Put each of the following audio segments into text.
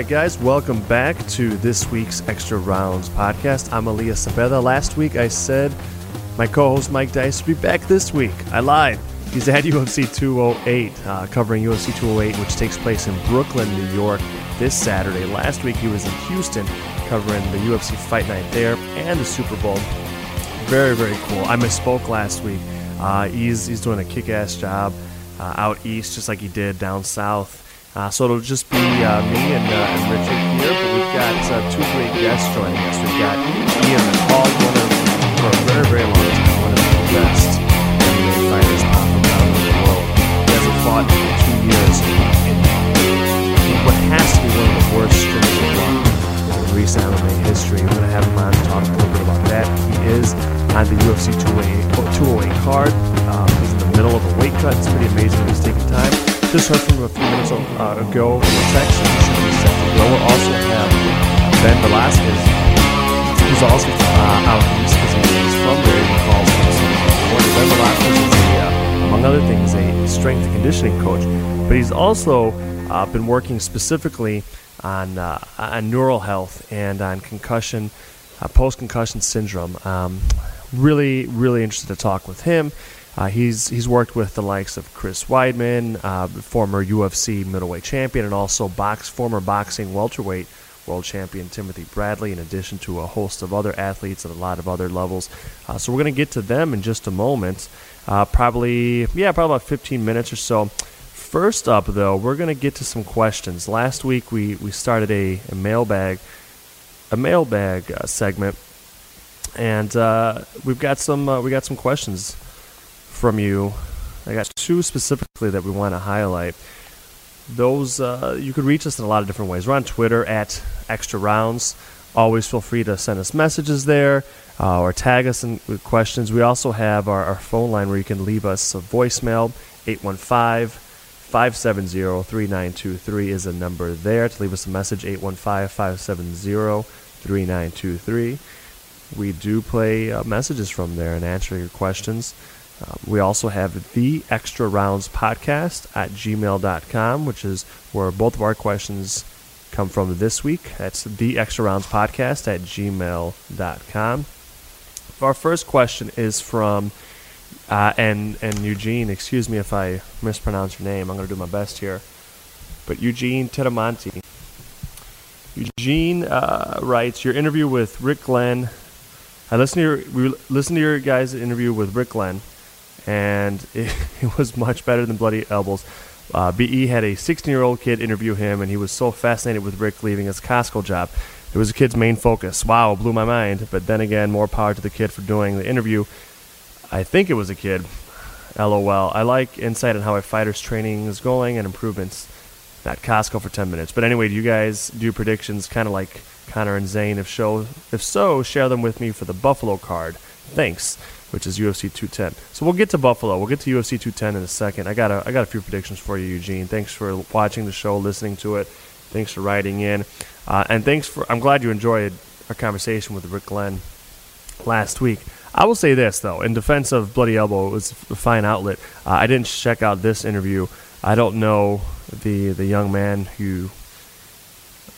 Right, guys, welcome back to this week's Extra Rounds podcast. I'm Elias Cepeda. Last week I said my co host Mike Dice would be back this week. I lied. He's at UFC 208, uh, covering UFC 208, which takes place in Brooklyn, New York, this Saturday. Last week he was in Houston covering the UFC Fight Night there and the Super Bowl. Very, very cool. I misspoke last week. Uh, he's, he's doing a kick ass job uh, out east, just like he did down south. Uh, so it'll just be uh, me and, uh, and Richard here, but we've got uh, two great guests joining us. We've got Ian McCall, one of, for a very, very long time, one of the best MMA fighters from around the world. He hasn't fought in two years in what has to be one of the worst stretches of luck in recent MMA history. We're going to have him on to talk a little bit about that. He is on the UFC 208, 208 card. Um, he's in the middle of a weight cut. It's pretty amazing he's taking time. Just heard from a few minutes ago in the go. We'll also have Ben Velasquez, who's also uh, out east because he's from calls from Southern Ben Velasquez is, a, uh, among other things, a strength and conditioning coach, but he's also uh, been working specifically on uh, on neural health and on concussion, uh, post concussion syndrome. Um, really, really interested to talk with him. Uh, he's he's worked with the likes of Chris Weidman, uh, former UFC middleweight champion, and also box former boxing welterweight world champion Timothy Bradley, in addition to a host of other athletes at a lot of other levels. Uh, so we're going to get to them in just a moment. Uh, probably yeah, probably about 15 minutes or so. First up, though, we're going to get to some questions. Last week we we started a, a mailbag a mailbag uh, segment, and uh, we've got some we got some questions from you. I got two specifically that we want to highlight. Those uh, you could reach us in a lot of different ways. We're on Twitter at Extra Rounds. Always feel free to send us messages there uh, or tag us in, with questions. We also have our, our phone line where you can leave us a voicemail. 815 570 3923 is a number there to leave us a message. 815 570 3923. We do play uh, messages from there and answer your questions. Um, we also have the Extra Rounds podcast at gmail.com, which is where both of our questions come from this week. That's the Extra Rounds podcast at gmail.com. Our first question is from, uh, and, and Eugene, excuse me if I mispronounce your name, I'm going to do my best here, but Eugene Tetamonti. Eugene uh, writes, Your interview with Rick Glenn. I listened to your, we listened to your guys' interview with Rick Glenn and it, it was much better than Bloody Elbows. Uh, BE had a 16 year old kid interview him, and he was so fascinated with Rick leaving his Costco job. It was the kid's main focus. Wow, blew my mind. But then again, more power to the kid for doing the interview. I think it was a kid. LOL. I like insight on how a fighter's training is going and improvements. Not Costco for 10 minutes. But anyway, do you guys do predictions kind of like Conor and Zane? If so, if so, share them with me for the Buffalo card. Thanks which is UFC 210. So we'll get to Buffalo. We'll get to UFC 210 in a second. I got a, I got a few predictions for you, Eugene. Thanks for watching the show, listening to it. Thanks for writing in, uh, and thanks for. I'm glad you enjoyed our conversation with Rick Glenn last week. I will say this though, in defense of Bloody Elbow, it was a fine outlet. Uh, I didn't check out this interview. I don't know the the young man who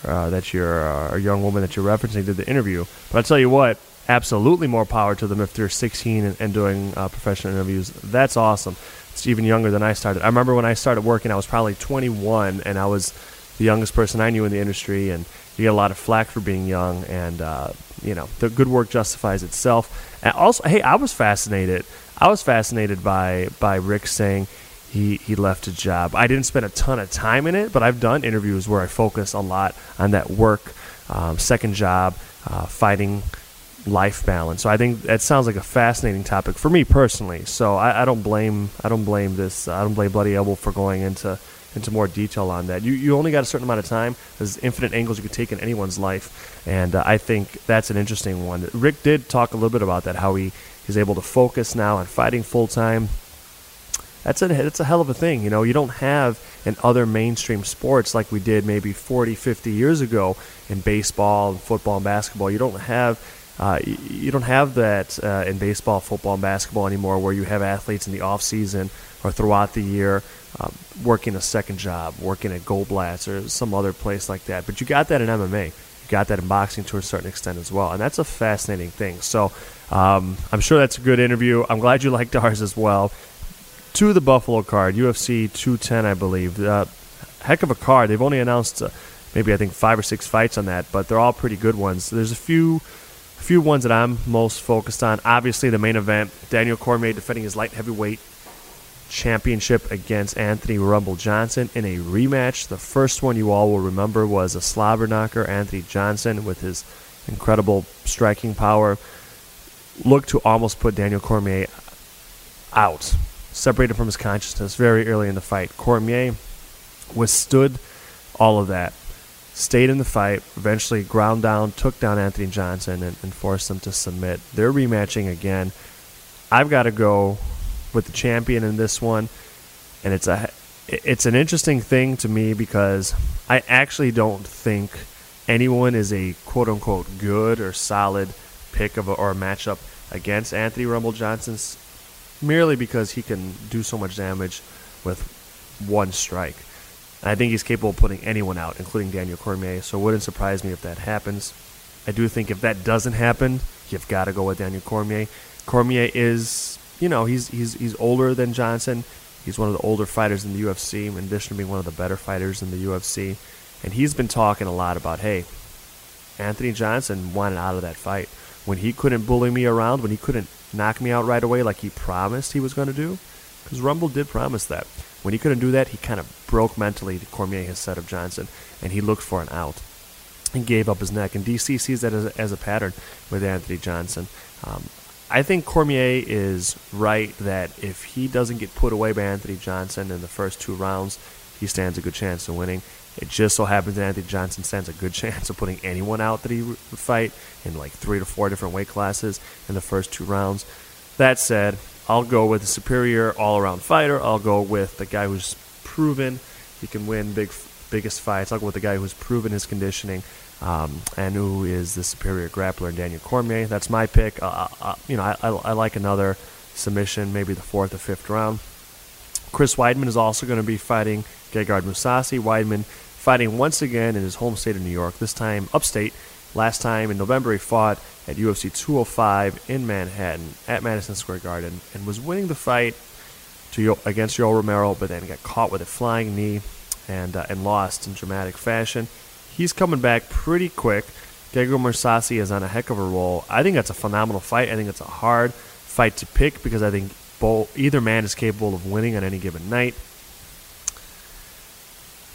uh, that you're uh, young woman that you're referencing did the interview. But I'll tell you what, absolutely more power to them if they're 16 and, and doing uh, professional interviews. That's awesome. It's even younger than I started. I remember when I started working, I was probably 21, and I was the youngest person I knew in the industry. And you get a lot of flack for being young, and uh, you know the good work justifies itself. And also, hey, I was fascinated. I was fascinated by by Rick saying he he left a job. I didn't spend a ton of time in it, but I've done interviews where I focus a lot on that work, um, second job, uh, fighting life balance. So I think that sounds like a fascinating topic for me personally. So I, I don't blame I don't blame this I don't blame Bloody Elbow for going into into more detail on that. You you only got a certain amount of time. There's infinite angles you could take in anyone's life, and uh, I think that's an interesting one. Rick did talk a little bit about that how he is able to focus now on fighting full time. That's a that's a hell of a thing, you know. You don't have in other mainstream sports like we did maybe 40, 50 years ago in baseball, and football, and basketball. You don't have uh, you don't have that uh, in baseball, football, and basketball anymore, where you have athletes in the off season or throughout the year um, working a second job, working at Gold Blast or some other place like that. But you got that in MMA. You got that in boxing to a certain extent as well, and that's a fascinating thing. So um, I'm sure that's a good interview. I'm glad you liked ours as well. To the Buffalo card, UFC 210, I believe. Uh, heck of a card. They've only announced uh, maybe I think five or six fights on that, but they're all pretty good ones. There's a few few ones that I'm most focused on. Obviously, the main event: Daniel Cormier defending his light heavyweight championship against Anthony Rumble Johnson in a rematch. The first one you all will remember was a slobber knocker. Anthony Johnson with his incredible striking power looked to almost put Daniel Cormier out, separated from his consciousness very early in the fight. Cormier withstood all of that, stayed in the fight, eventually ground down, took down Anthony Johnson, and, and forced him to submit. They're rematching again. I've got to go with the champion in this one, and it's a it's an interesting thing to me because I actually don't think anyone is a quote unquote good or solid pick of a, or a matchup against Anthony Rumble Johnson merely because he can do so much damage with one strike. I think he's capable of putting anyone out, including Daniel Cormier. So it wouldn't surprise me if that happens. I do think if that doesn't happen, you've got to go with Daniel Cormier. Cormier is, you know, he's he's he's older than Johnson. He's one of the older fighters in the UFC, in addition to being one of the better fighters in the UFC. And he's been talking a lot about, hey, Anthony Johnson wanted out of that fight when he couldn't bully me around, when he couldn't knock me out right away like he promised he was going to do. Because Rumble did promise that. When he couldn't do that, he kind of broke mentally Cormier has said of Johnson, and he looked for an out. and gave up his neck, and DC sees that as a, as a pattern with Anthony Johnson. Um, I think Cormier is right that if he doesn't get put away by Anthony Johnson in the first two rounds, he stands a good chance of winning. It just so happens that Anthony Johnson stands a good chance of putting anyone out that he would fight in like three to four different weight classes in the first two rounds. That said, I'll go with the superior all-around fighter. I'll go with the guy who's proven he can win big, biggest fights. Go with the guy who's proven his conditioning um, and who is the superior grappler, Daniel Cormier. That's my pick. Uh, uh, you know, I, I, I like another submission, maybe the fourth or fifth round. Chris Weidman is also going to be fighting Gegard Mousasi. Weidman fighting once again in his home state of New York, this time upstate. Last time in November, he fought at UFC 205 in Manhattan at Madison Square Garden and was winning the fight to against Yoel Romero, but then got caught with a flying knee and uh, and lost in dramatic fashion. He's coming back pretty quick. Gegard Mousasi is on a heck of a roll. I think that's a phenomenal fight. I think it's a hard fight to pick because I think both either man is capable of winning on any given night.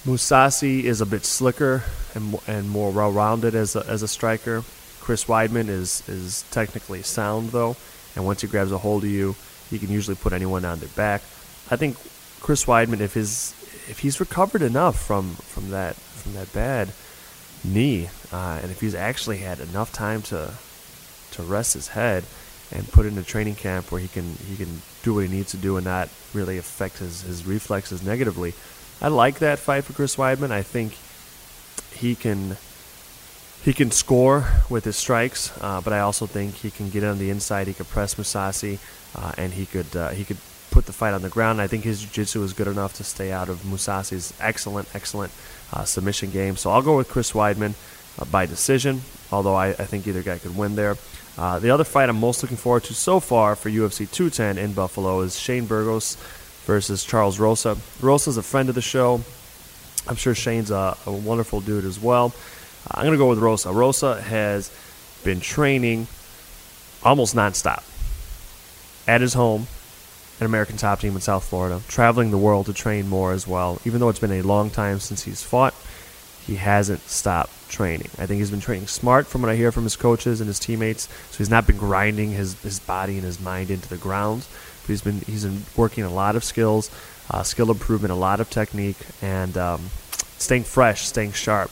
Mousasi is a bit slicker and, and more well-rounded as a, as a striker. Chris Weidman is is technically sound though, and once he grabs a hold of you, he can usually put anyone on their back. I think Chris Weidman, if his if he's recovered enough from from that from that bad knee, uh, and if he's actually had enough time to to rest his head and put in a training camp where he can he can do what he needs to do and not really affect his, his reflexes negatively. I like that fight for Chris Weidman. I think he can he can score with his strikes, uh, but I also think he can get on the inside. He could press Mousasi, uh, and he could uh, he could put the fight on the ground. I think his jiu-jitsu is good enough to stay out of Mousasi's excellent, excellent uh, submission game. So I'll go with Chris Weidman uh, by decision, although I, I, think either guy could win there. The other fight I'm most looking forward to so far for UFC 210 in Buffalo is Shane Burgos versus Charles Rosa. Rosa's a friend of the show. I'm sure Shane's a, a wonderful dude as well. I'm going to go with Rosa. Rosa has been training almost nonstop at his home, an American top team in South Florida, traveling the world to train more as well. Even though it's been a long time since he's fought, he hasn't stopped training. I think he's been training smart from what I hear from his coaches and his teammates. So he's not been grinding his, his body and his mind into the ground. But he's been he's been working a lot of skills, uh, skill improvement, a lot of technique, and um, staying fresh, staying sharp.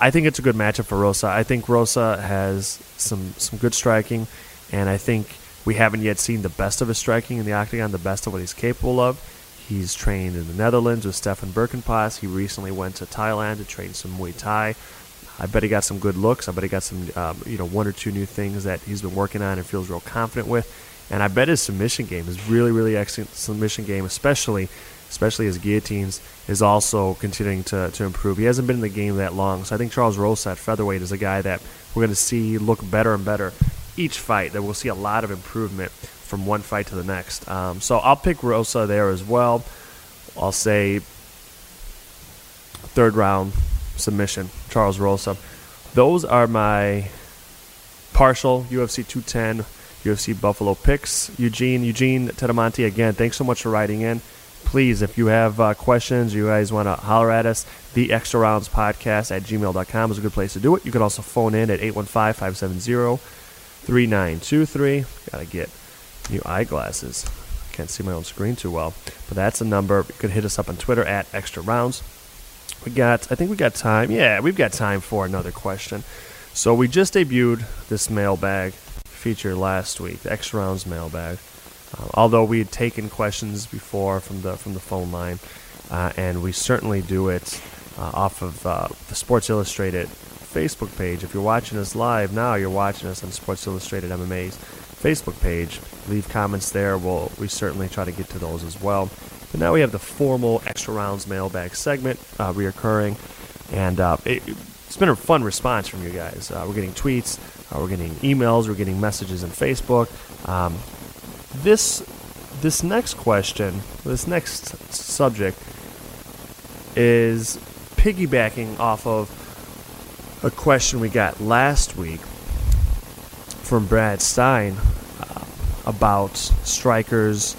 I think it's a good matchup for Rosa. I think Rosa has some some good striking, and I think we haven't yet seen the best of his striking in the octagon, the best of what he's capable of. He's trained in the Netherlands with Stefan Berkenpas. He recently went to Thailand to train some Muay Thai. I bet he got some good looks. I bet he got some, um, you know, one or two new things that he's been working on and feels real confident with. And I bet his submission game is really, really excellent submission game, especially especially his guillotines, is also continuing to, to improve. He hasn't been in the game that long, so I think Charles Rosa at featherweight is a guy that we're going to see look better and better each fight. That we'll see a lot of improvement from one fight to the next. Um, so I'll pick Rosa there as well. I'll say third round submission, Charles Rosa. Those are my partial UFC 210, UFC Buffalo picks. Eugene, Eugene Tedamonte, again, thanks so much for writing in. Please, if you have uh, questions, you guys want to holler at us, the extra rounds podcast at gmail.com is a good place to do it. You can also phone in at 815 570 3923. Got to get new eyeglasses. Can't see my own screen too well. But that's a number. You could hit us up on Twitter at extra rounds. We got, I think we got time. Yeah, we've got time for another question. So we just debuted this mailbag feature last week, the extra rounds mailbag. Uh, although we had taken questions before from the from the phone line, uh, and we certainly do it uh, off of uh, the Sports Illustrated Facebook page. If you're watching us live now, you're watching us on Sports Illustrated MMA's Facebook page. Leave comments there. We'll we certainly try to get to those as well. But now we have the formal extra rounds mailbag segment uh, reoccurring, and uh, it, has been a fun response from you guys. We're getting tweets, we're getting emails, we're getting messages on Facebook. Um, this this next question, this next subject, is piggybacking off of a question we got last week from Brad Stein uh, about strikers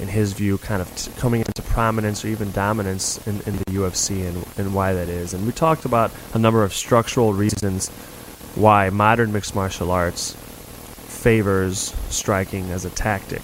in his view, kind of t- coming into prominence or even dominance in, in the UFC and, and why that is. And we talked about a number of structural reasons why modern mixed martial arts favors striking as a tactic.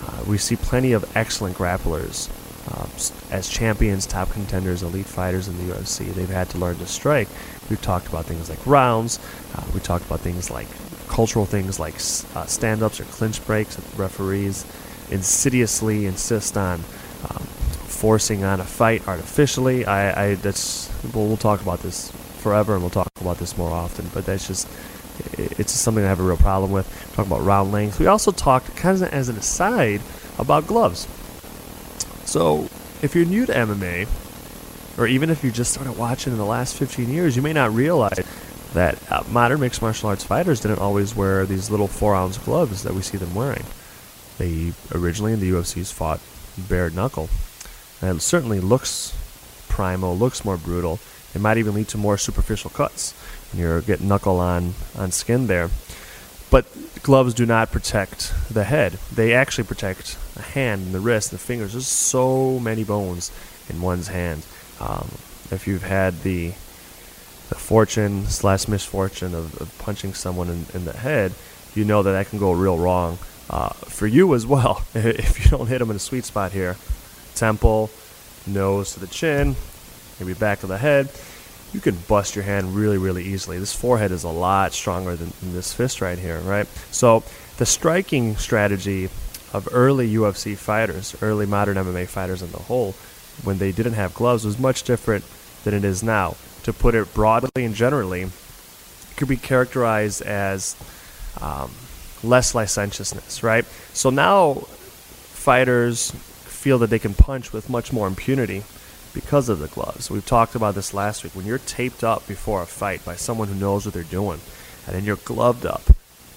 Uh, we see plenty of excellent grapplers uh, as champions, top contenders, elite fighters in the UFC. They've had to learn to strike. We've talked about things like rounds. Uh, we talked about things like cultural things like uh, stand-ups or clinch breaks that referees insidiously insist on um, forcing on a fight artificially. I, I that's we'll, we'll talk about this forever, and we'll talk about this more often. But that's just it's something I have a real problem with. Talk about round lengths. We also talked kind of as an aside about gloves. So if you're new to MMA, or even if you just started watching in the last 15 years, you may not realize that uh, modern mixed martial arts fighters didn't always wear these little four ounce gloves that we see them wearing. They originally in the UFC's fought bare knuckle. And it certainly looks primal, looks more brutal. It might even lead to more superficial cuts you're getting knuckle on, on skin there. But gloves do not protect the head. They actually protect the hand and the wrist and the fingers. There's so many bones in one's hand. Um, if you've had the the fortune slash misfortune of, of punching someone in, in the head, you know that that can go real wrong uh, for you as well, if you don't hit them in a sweet spot here, temple, nose to the chin, maybe back to the head, you can bust your hand really, really easily. This forehead is a lot stronger than, than this fist right here, right? So the striking strategy of early UFC fighters, early modern MMA fighters in the whole, when they didn't have gloves, was much different than it is now. To put it broadly and generally, it could be characterized as um, less licentiousness, right? So now fighters feel that they can punch with much more impunity because of the gloves. We've talked about this last week. When you're taped up before a fight by someone who knows what they're doing, and then you're gloved up,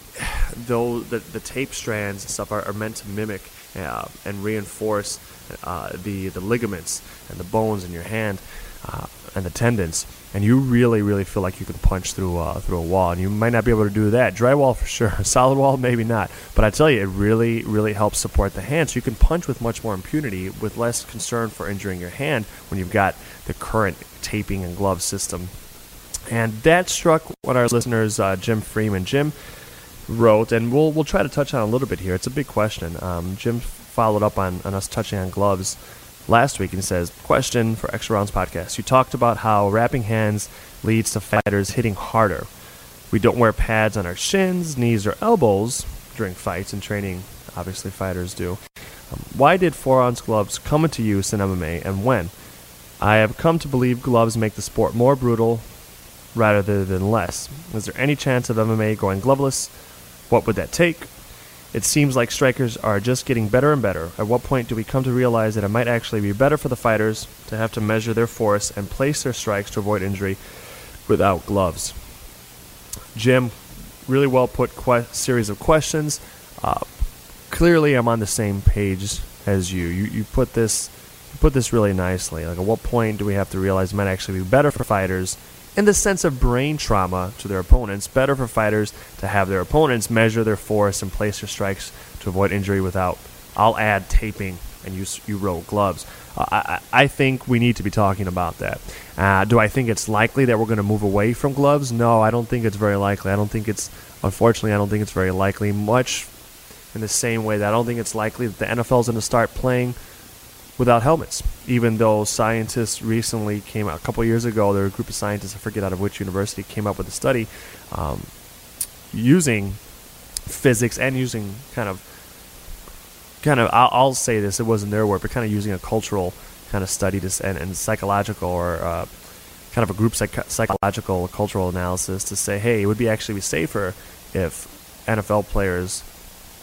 though the, the tape strands and stuff are, are meant to mimic uh, and reinforce uh, the, the ligaments and the bones in your hand, uh, and the tendons, and you really, really feel like you can punch through uh, through a wall, and you might not be able to do that. Drywall for sure, solid wall maybe not, but I tell you, it really, really helps support the hand, so you can punch with much more impunity, with less concern for injuring your hand when you've got the current taping and glove system. And that struck one of our listeners, uh, Jim Freeman. Jim wrote, and we'll we'll try to touch on a little bit here. It's a big question. Um, Jim followed up on, on us touching on gloves last week and says, Question for Extra Rounds Podcast. You talked about how wrapping hands leads to fighters hitting harder. We don't wear pads on our shins, knees, or elbows during fights and training. Obviously, fighters do. Um, why did four ounce gloves come into use in MMA and when? I have come to believe gloves make the sport more brutal rather than less. Is there any chance of MMA going gloveless? What would that take? It seems like strikers are just getting better and better. At what point do we come to realize that it might actually be better for the fighters to have to measure their force and place their strikes to avoid injury without gloves? Jim, really well put que- series of questions. Uh, clearly, I'm on the same page as you. You you put this you put this really nicely. Like, at what point do we have to realize it might actually be better for fighters in the sense of brain trauma to their opponents? Better for fighters to have their opponents measure their force and place their strikes to avoid injury without. I'll add taping and you you roll gloves. Uh, I, I think we need to be talking about that. Uh, do I think it's likely that we're going to move away from gloves? No, I don't think it's very likely. I don't think it's, unfortunately, I don't think it's very likely. Much in the same way that I don't think it's likely that the NFL is going to start playing without helmets. Even though scientists recently came out a couple years ago, there were a group of scientists, I forget out of which university, came up with a study um, using physics and using kind of kind of I'll, I'll, say this it wasn't their work but kind of using a cultural kind of study to, and, and psychological or uh, kind of a group psych- psychological cultural analysis to say hey it would be actually be safer if NFL players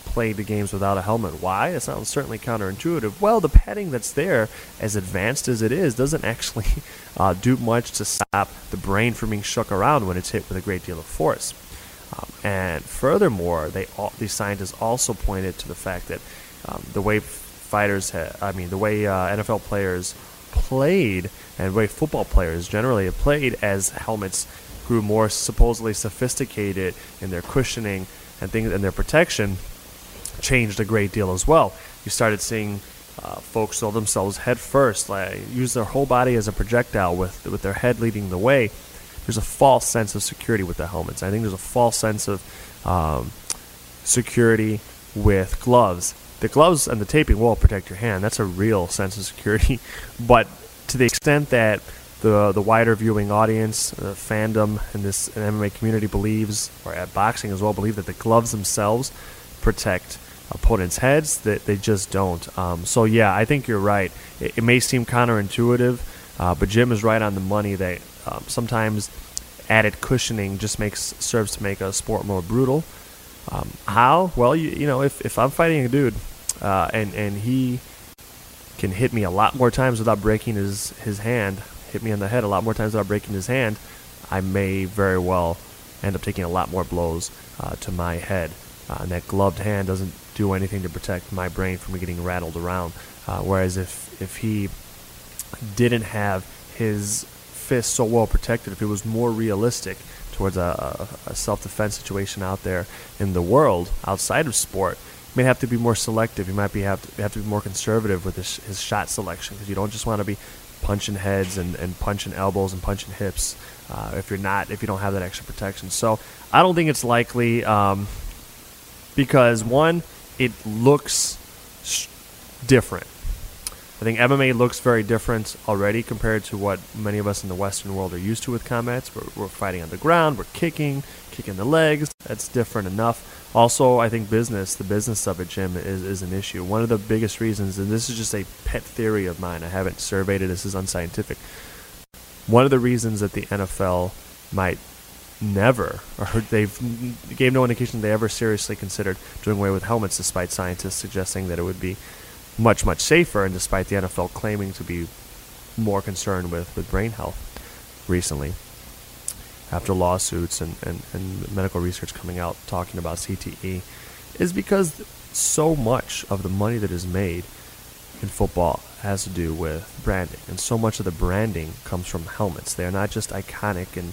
played the games without a helmet. Why? It sounds certainly counterintuitive. Well the padding that's there as advanced as it is doesn't actually uh, do much to stop the brain from being shook around when it's hit with a great deal of force. Um, and furthermore they all, these scientists also pointed to the fact that um, the way fighters, ha- I mean, the way uh, NFL players played and the way football players generally have played as helmets grew more supposedly sophisticated in their cushioning and things and their protection changed a great deal as well. You started seeing uh, folks throw themselves head first, like use their whole body as a projectile with with their head leading the way. There's a false sense of security with the helmets. I think there's a false sense of um, security with gloves the gloves and the taping will protect your hand. That's a real sense of security. but to the extent that the the wider viewing audience, uh, fandom, and this MMA community believes, or at boxing as well, believe that the gloves themselves protect opponents' heads, that they just don't. Um, so yeah, I think you're right. It, it may seem counterintuitive, uh, but Jim is right on the money that um, sometimes added cushioning just makes serves to make a sport more brutal. Um, how? Well, you, you know, if, if I'm fighting a dude uh, and and he can hit me a lot more times without breaking his his hand, hit me on the head a lot more times without breaking his hand, I may very well end up taking a lot more blows uh, to my head. Uh, and that gloved hand doesn't do anything to protect my brain from getting rattled around. Uh, whereas if if he didn't have his fist so well protected, if it was more realistic towards a, a self-defense situation out there in the world outside of sport, may have to be more selective. You might be have to, have to be more conservative with his, his shot selection because you don't just want to be punching heads and, and punching elbows and punching hips uh, if you're not if you don't have that extra protection. So I don't think it's likely um, because one, it looks different. I think MMA looks very different already compared to what many of us in the Western world are used to with combats. We're, we're fighting on the ground, we're kicking, kicking the legs. That's different enough. Also, I think business, the business of it, Jim, is, is an issue. One of the biggest reasons, and this is just a pet theory of mine, I haven't surveyed it, this is unscientific. One of the reasons that the NFL might never, or they've gave no indication they ever seriously considered doing away with helmets, despite scientists suggesting that it would be much, much safer, and despite the NFL claiming to be more concerned with, with brain health recently, after lawsuits and, and, and medical research coming out talking about CTE, is because so much of the money that is made in football has to do with branding, and so much of the branding comes from helmets. They are not just iconic and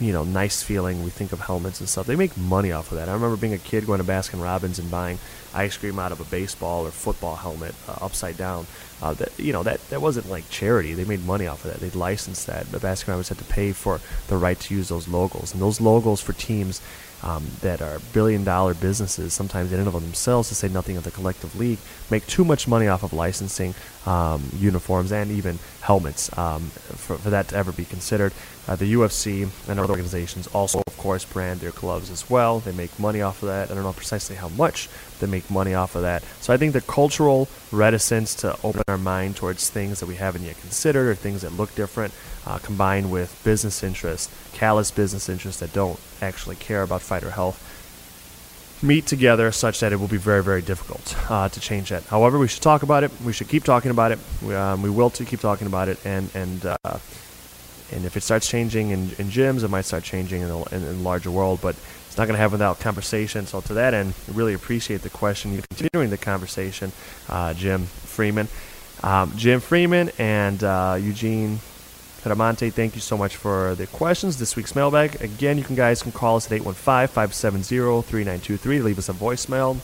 you know, nice feeling. We think of helmets and stuff. They make money off of that. I remember being a kid going to Baskin Robbins and buying ice cream out of a baseball or football helmet uh, upside down. Uh, that you know that that wasn't like charity. They made money off of that. They licensed that. But Baskin Robbins had to pay for the right to use those logos, and those logos for teams um, that are billion dollar businesses, sometimes in and of themselves, to say nothing of the collective league, make too much money off of licensing um, uniforms and even helmets um, for, for, that to ever be considered. Uh, the UFC and other organizations also, of course, brand their gloves as well. They make money off of that. I don't know precisely how much they make money off of that. So I think the cultural reticence to open our mind towards things that we haven't yet considered or things that look different, uh, combined with business interests, callous business interests that don't actually care about fighter health, meet together such that it will be very, very difficult uh, to change that. However, we should talk about it. We should keep talking about it. We, um, we will keep talking about it, and and uh, and if it starts changing in, in gyms, it might start changing in the in, in larger world. But it's not going to happen without conversation. So to that end, I really appreciate the question. You're continuing the conversation, uh, Jim Freeman, um, Jim Freeman, and uh, Eugene Peramonte, thank you so much for the questions. This week's mailbag. Again, you can guys can call us at 815-570-3923. Leave us a voicemail.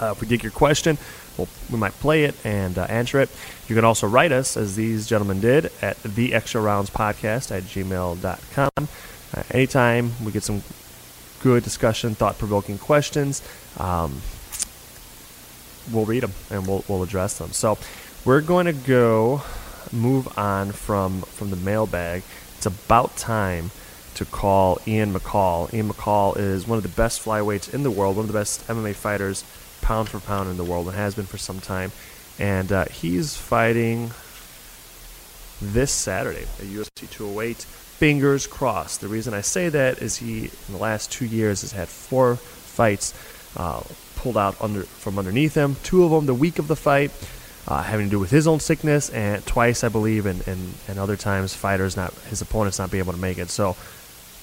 Uh, if we dig your question, we'll, we might play it and uh, answer it. You can also write us, as these gentlemen did, at the extra rounds podcast at gmail.com. Uh, anytime we get some good discussion, thought provoking questions, um, we'll read them and we'll, we'll address them. So we're going to go move on from from the mailbag, it's about time to call Ian McCall. Ian McCall is one of the best flyweights in the world, one of the best MMA fighters, pound for pound in the world, and has been for some time. And uh, he's fighting this Saturday at UFC 208. Fingers crossed. The reason I say that is he, in the last two years, has had four fights uh, pulled out under from underneath him. Two of them the week of the fight uh, having to do with his own sickness, and twice I believe, and, and, and other times fighters not his opponents not being able to make it. So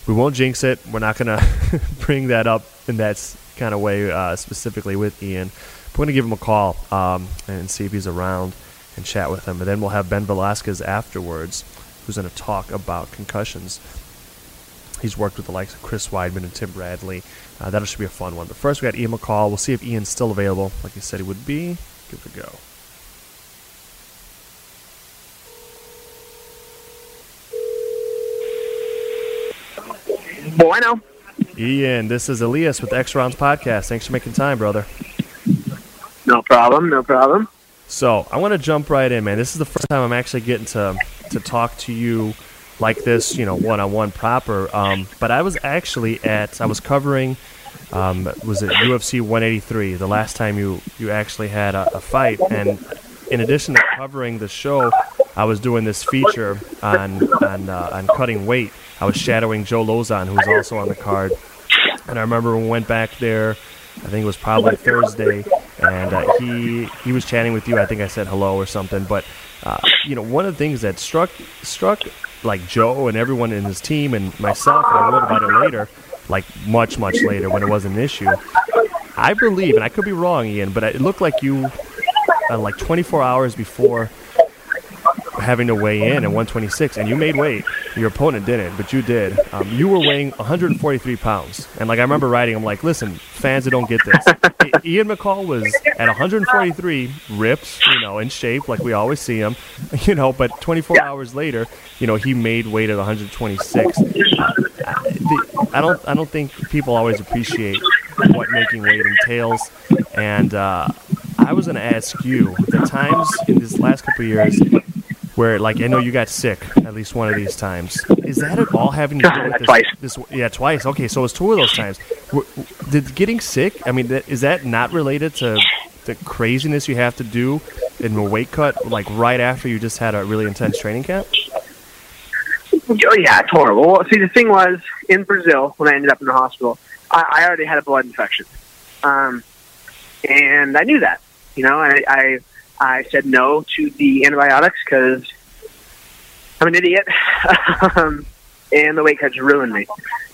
we won't jinx it. We're not gonna bring that up in that kind of way uh, specifically with Ian. But we're gonna give him a call um, and see if he's around and chat with him, and then we'll have Ben Velasquez afterwards, who's gonna talk about concussions. He's worked with the likes of Chris Weidman and Tim Bradley. Uh, that should be a fun one. But first, we got Ian McCall. We'll see if Ian's still available, like he said he would be. Give it a go. Bueno. Ian, this is Elias with X Rounds Podcast. Thanks for making time, brother. No problem, no problem. So I want to jump right in, man. This is the first time I'm actually getting to to talk to you like this, you know, one on one proper. Um, but I was actually at I was covering um, was it UFC 183 the last time you you actually had a, a fight, and in addition to covering the show, I was doing this feature on on uh, on cutting weight. I was shadowing Joe Lauzon, who was also on the card, and I remember when we went back there. I think it was probably Thursday, and uh, he he was chatting with you. I think I said hello or something. But uh, you know, one of the things that struck struck like Joe and everyone in his team and myself, and I wrote about it later, like much much later when it was an issue. I believe, and I could be wrong, Ian, but it looked like you, uh, like 24 hours before having to weigh in at 126, and you made weight. Your opponent didn't, but you did. Um, you were weighing 143 pounds, and like I remember writing, I'm like, listen, fans that don't get this, Ian McCall was at 143, ripped, you know, in shape like we always see him, you know, but 24 yeah. hours later, you know, he made weight at 126. I don't, I don't think people always appreciate what making weight entails, and uh, I was going to ask you the times in this last couple years where like I know you got sick at least one of these times. Is that at all having to do with this, twice? This, yeah, twice. Okay, so it's two of those times. Did getting sick? I mean, is that not related to the craziness you have to do in a weight cut, like right after you just had a really intense training camp? Oh yeah, it's horrible. Well, see, the thing was in Brazil when I ended up in the hospital, I, I already had a blood infection, um, and I knew that. You know, I, I I said no to the antibiotics because I'm an idiot, um, and the weight cuts ruined me.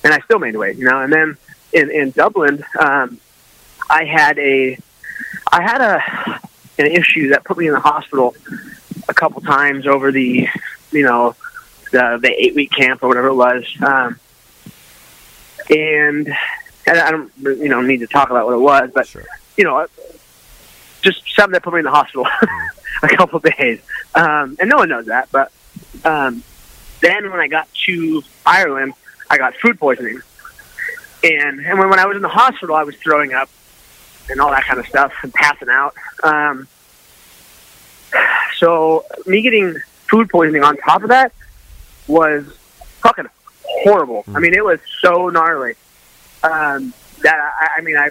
And I still made weight, you know. And then in in Dublin, um, I had a I had a an issue that put me in the hospital a couple times over the you know the the eight week camp or whatever it was. Um, and I don't you know need to talk about what it was, but sure. you know just something that put me in the hospital a couple days. Um, and no one knows that. But um, then when I got to Ireland, I got food poisoning. And, and when, when I was in the hospital, I was throwing up and all that kind of stuff and passing out. Um, so me getting food poisoning on top of that was fucking horrible. I mean, it was so gnarly um, that I, I mean, I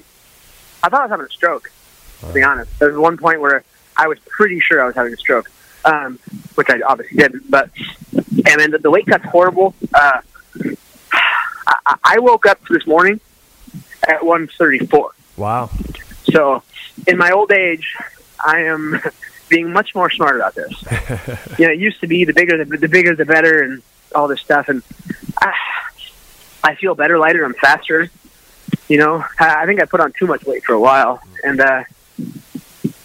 I thought I was having a stroke to be honest. There was one point where I was pretty sure I was having a stroke, um, which I obviously didn't. But and then the, the weight cut's horrible. Uh, I, I woke up this morning at 134. Wow. So, in my old age, I am being much more smart about this. you know, it used to be the bigger the, the bigger the better, and all this stuff, and I, I feel better, lighter, I'm faster. You know, I, I think I put on too much weight for a while, and uh,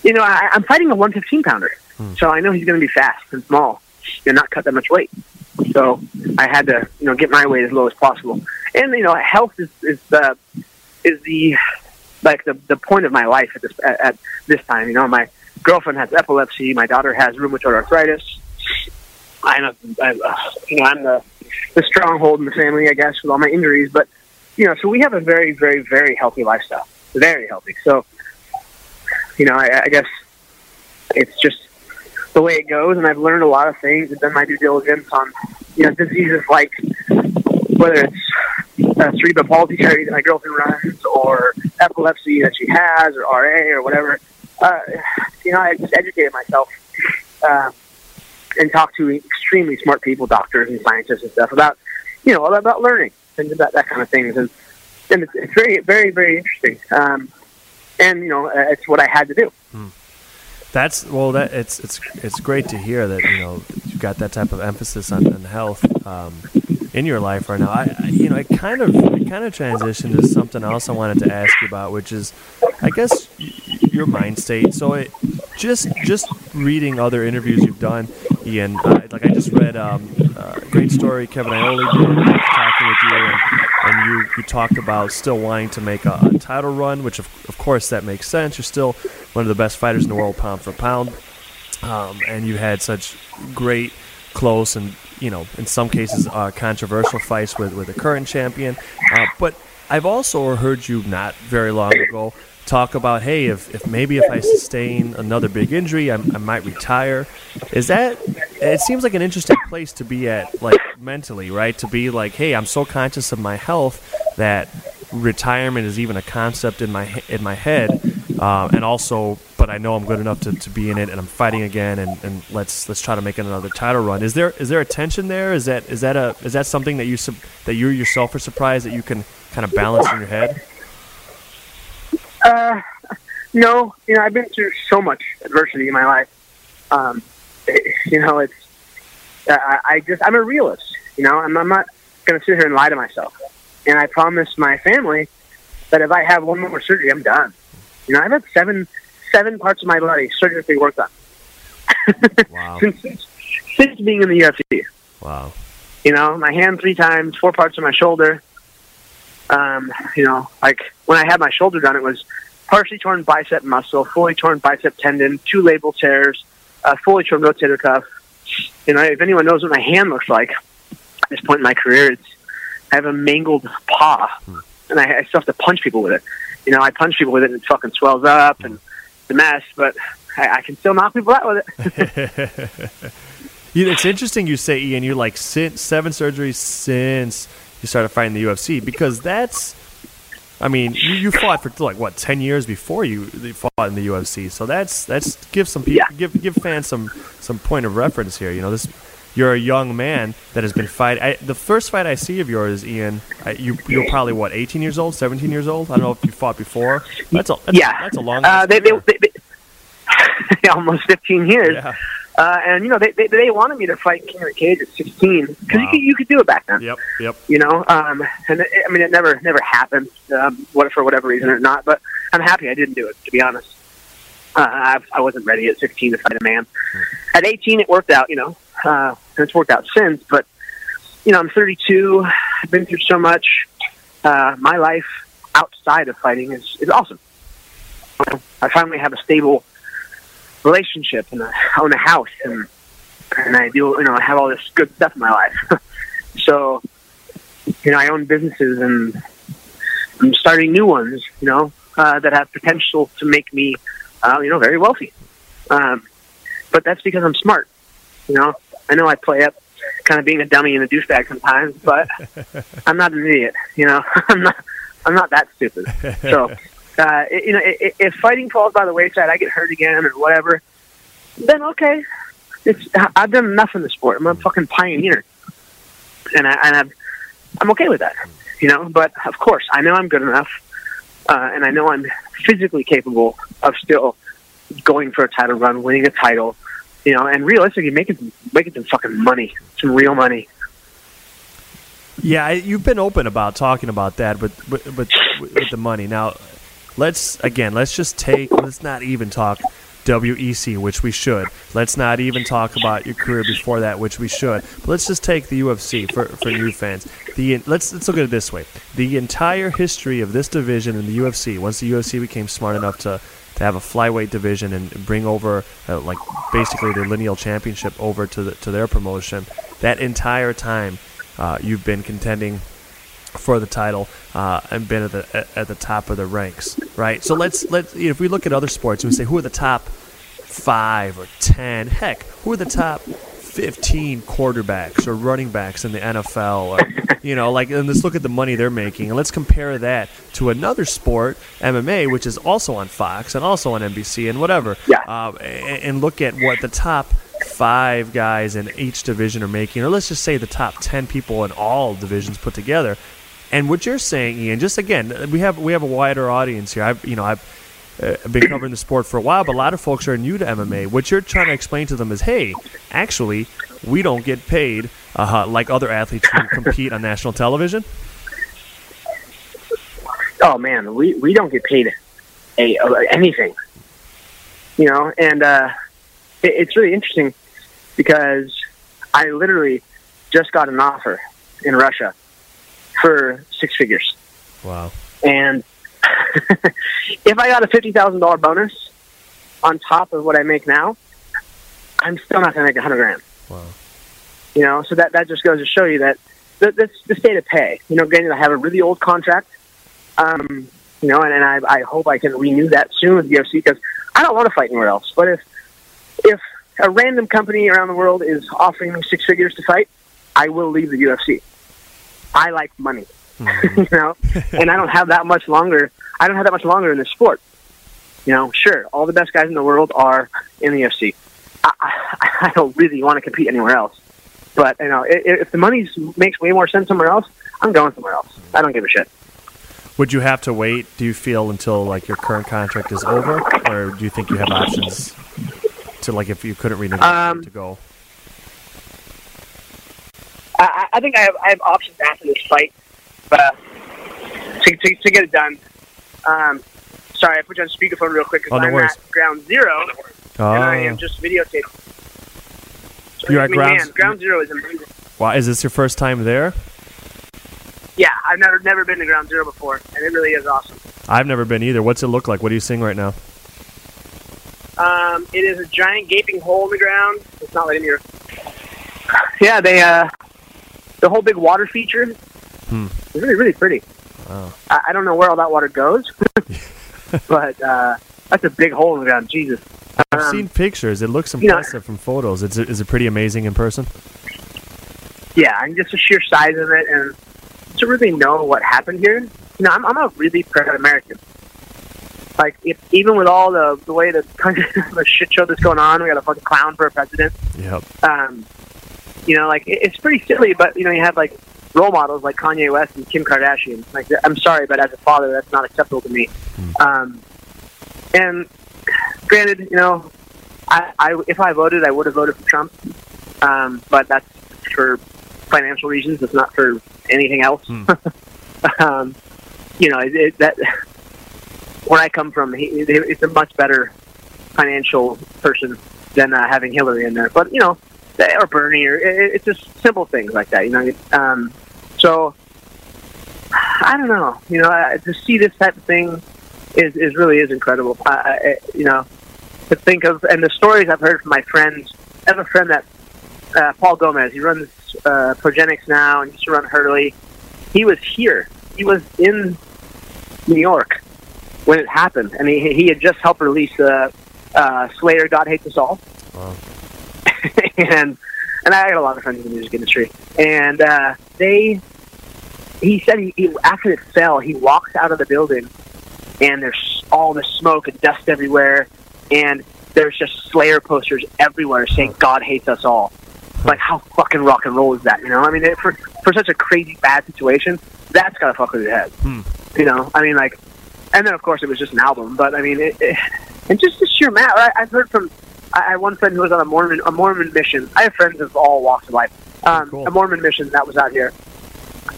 you know, I, I'm fighting a 115 pounder, Hmm. so I know he's going to be fast and small, and not cut that much weight. So I had to, you know, get my weight as low as possible. And you know, health is is the is the like the the point of my life at this at, at this time. You know, my girlfriend has epilepsy. My daughter has rheumatoid arthritis. I'm a, I'm a you know I'm the the stronghold in the family, I guess, with all my injuries. But you know, so we have a very very very healthy lifestyle, very healthy. So you know, I, I guess it's just the way it goes, and I've learned a lot of things and done my due diligence on you know diseases like whether it's uh, cerebral palsy charity that my girlfriend runs, or epilepsy that she has, or RA, or whatever. Uh, you know, I just educated myself uh, and talked to extremely smart people, doctors and scientists and stuff about you know about learning and about that kind of things, and and it's, it's very very very interesting. Um, and you know, uh, it's what I had to do. That's well. That it's it's it's great to hear that you know you got that type of emphasis on, on health um, in your life right now. I, I you know it kind of it kind of transitioned to something else I wanted to ask you about, which is I guess your mind state. So it just just reading other interviews you've done, Ian. Uh, like I just read um, a great story Kevin Iole did talking with you, and you you talked about still wanting to make a, a title run, which of, of course that makes sense. You're still one of the best fighters in the world, pound for pound, um, and you had such great, close, and you know, in some cases, uh, controversial fights with with the current champion. Uh, but I've also heard you not very long ago talk about, hey, if, if maybe if I sustain another big injury, I, I might retire. Is that? It seems like an interesting place to be at, like mentally, right? To be like, hey, I'm so conscious of my health that retirement is even a concept in my in my head, um, and also, but I know I'm good enough to, to be in it, and I'm fighting again, and, and let's let's try to make another title run. Is there is there a tension there? Is that is that a is that something that you that you yourself are surprised that you can kind of balance in your head? Uh, no, you know, I've been through so much adversity in my life. Um, it- you know, it's I, I just I'm a realist. You know, I'm, I'm not going to sit here and lie to myself. And I promised my family that if I have one more surgery, I'm done. You know, I've had seven seven parts of my body surgically worked on Wow, since since being in the UFC. wow, You know, my hand three times, four parts of my shoulder. Um, you know, like when I had my shoulder done, it was partially torn bicep muscle, fully torn bicep tendon, two labral tears, uh, fully torn rotator cuff. You know, if anyone knows what my hand looks like at this point in my career, it's I have a mangled paw, and I, I still have to punch people with it. You know, I punch people with it, and it fucking swells up, and it's a mess. But I, I can still knock people out with it. It's interesting you say, Ian, you're like since, seven surgeries since you started fighting the UFC because that's, I mean, you, you fought for like what ten years before you fought in the UFC, so that's that's give some people Yeah. give give fans some some point of reference here. You know, this you're a young man that has been fighting. I, the first fight I see of yours, Ian, I, you you're probably what 18 years old, 17 years old. I don't know if you fought before. That's a that's, yeah, that's a long. Uh, they, they, they, they, almost 15 years. yeah. Uh, and you know, they, they they wanted me to fight King of the Cage at 16 because Wow. you could you could do it back then. Yep. Yep. You know, um, and it, I mean, it never never happened, um, what for whatever reason or not. But I'm happy I didn't do it. To be honest, uh, I, I wasn't ready at 16 to fight a man. At 18, it worked out. You know, uh, and it's worked out since. But you know, I'm 32. I've been through so much. Uh, my life outside of fighting is is awesome. I finally have a stable relationship and I own a house and and I do you know I have all this good stuff in my life. so you know I own businesses and I'm starting new ones. You know uh, that have potential to make me uh, you know very wealthy. Um, but that's because I'm smart. You know I know I play up kind of being a dummy and a douchebag sometimes, but I'm not an idiot. You know I'm not I'm not that stupid. So uh, you know, i- i- if fighting falls by the wayside, I get hurt again or whatever, then okay. It's I've done enough in the sport. I'm a fucking pioneer, and I and I've, I'm okay with that. You know, but of course, I know I'm good enough uh, and I know I'm physically capable of still going for a title run, winning a title, you know, and realistically making making some fucking money, some real money. Yeah, you've been open about talking about that, but but, but with the money now, let's again, let's just take, let's not even talk WEC, which we should. Let's not even talk about your career before that, which we should. But let's just take the UFC for, for new fans. The let's let's look at it this way: the entire history of this division in the UFC. Once the UFC became smart enough to to have a flyweight division and bring over uh, like basically the lineal championship over to the, to their promotion, that entire time uh, you've been contending for the title uh, and been at the at the top of the ranks, right? So let's let if we look at other sports and we say who are the top five or ten, heck, who are the top fifteen quarterbacks or running backs in the NFL, or you know, like and let's look at the money they're making and let's compare that to another sport, MMA, which is also on Fox and also on NBC and whatever, yeah. uh, and, and look at what the top five guys in each division are making, or let's just say the top ten people in all divisions put together. And what you're saying, Ian, just again, we have we have a wider audience here. I've you know I've uh, been covering the sport for a while, but a lot of folks are new to MMA. What you're trying to explain to them is, hey, actually, we don't get paid uh, like other athletes who compete on national television. Oh man, we we don't get paid a, a anything, you know, and uh, it, it's really interesting because I literally just got an offer in Russia for six figures. Wow. And if I got a fifty thousand dollar bonus on top of what I make now, I'm still not going to make a hundred grand. Wow. You know, so that that just goes to show you that the, the, the state of pay. You know, granted, I have a really old contract. Um, you know, and, and I, I hope I can renew that soon with the UFC because I don't want to fight anywhere else. But if if a random company around the world is offering me six figures to fight, I will leave the UFC. I like money, mm-hmm. you know, and I don't have that much longer. I don't have that much longer in this sport. You know, sure, all the best guys in the world are in the UFC. I, I, I don't really want to compete anywhere else. But you know, if, if the money makes way more sense somewhere else, I'm going somewhere else. I don't give a shit. Would you have to wait? Do you feel until like your current contract is over, or do you think you have options to like if you couldn't renegotiate um, to go? I, think I have, I have options after this fight, but uh, to, to, to get it done. Um, sorry, I put you on speakerphone real quick because oh, no I'm worries. at ground zero, oh. and I am just videotaping. So You're at ground, man, ground zero is amazing. Wow, is this your first time there? Yeah, I've never never been to Ground Zero before, and it really is awesome. I've never been either. What's it look like? What are you seeing right now? Um, it is a giant gaping hole in the ground. It's not letting me. Yeah, they uh, the whole big water feature. Hmm. It's really really pretty. Wow. I, I don't know where all that water goes, but uh, that's a big hole in the ground. Jesus. I've um, seen pictures. It looks impressive you know, from photos. Is it, is it pretty amazing in person? Yeah, and just the sheer size of it, and to really know what happened here, you know, I'm, I'm a really proud American. Like, if, even with all the the way the country, the shit show that's going on, we got a fucking clown for a president. Yep. Um, you know, like it's pretty silly, but you know, you have like role models like Kanye West and Kim Kardashian. Like, I'm sorry, but as a father, that's not acceptable to me. Mm. Um, and granted, you know, I, I if I voted, I would have voted for Trump. Um, but that's for financial reasons. It's not for anything else. Hmm. um, you know, it, it, that where I come from, he, it's a much better financial person than uh, having Hillary in there. But you know, or Bernie, or it, it's just simple things like that. You know, um, so I don't know. You know, uh, to see this type of thing is is really is incredible. I, you know, to think of and the stories I've heard from my friends. I have a friend that uh, Paul Gomez. He runs uh, Progenics now and used to run Hurley. He was here. He was in New York when it happened, and he he had just helped release uh, uh, Slayer. God hates us all. Wow. and and I had a lot of friends in the music industry, and uh, they. He said he, he after it fell, he walks out of the building, and there's all the smoke and dust everywhere, and there's just Slayer posters everywhere saying "God hates us all." like how fucking rock and roll is that? You know, I mean, it, for for such a crazy bad situation, that's gotta fuck with your head. Hmm. You know, I mean, like and then of course it was just an album. But I mean, it, it, and just the sheer math. I, I've heard from I had one friend who was on a Mormon a Mormon mission. I have friends of all walks of life. Um, Cool. A Mormon mission that was out here,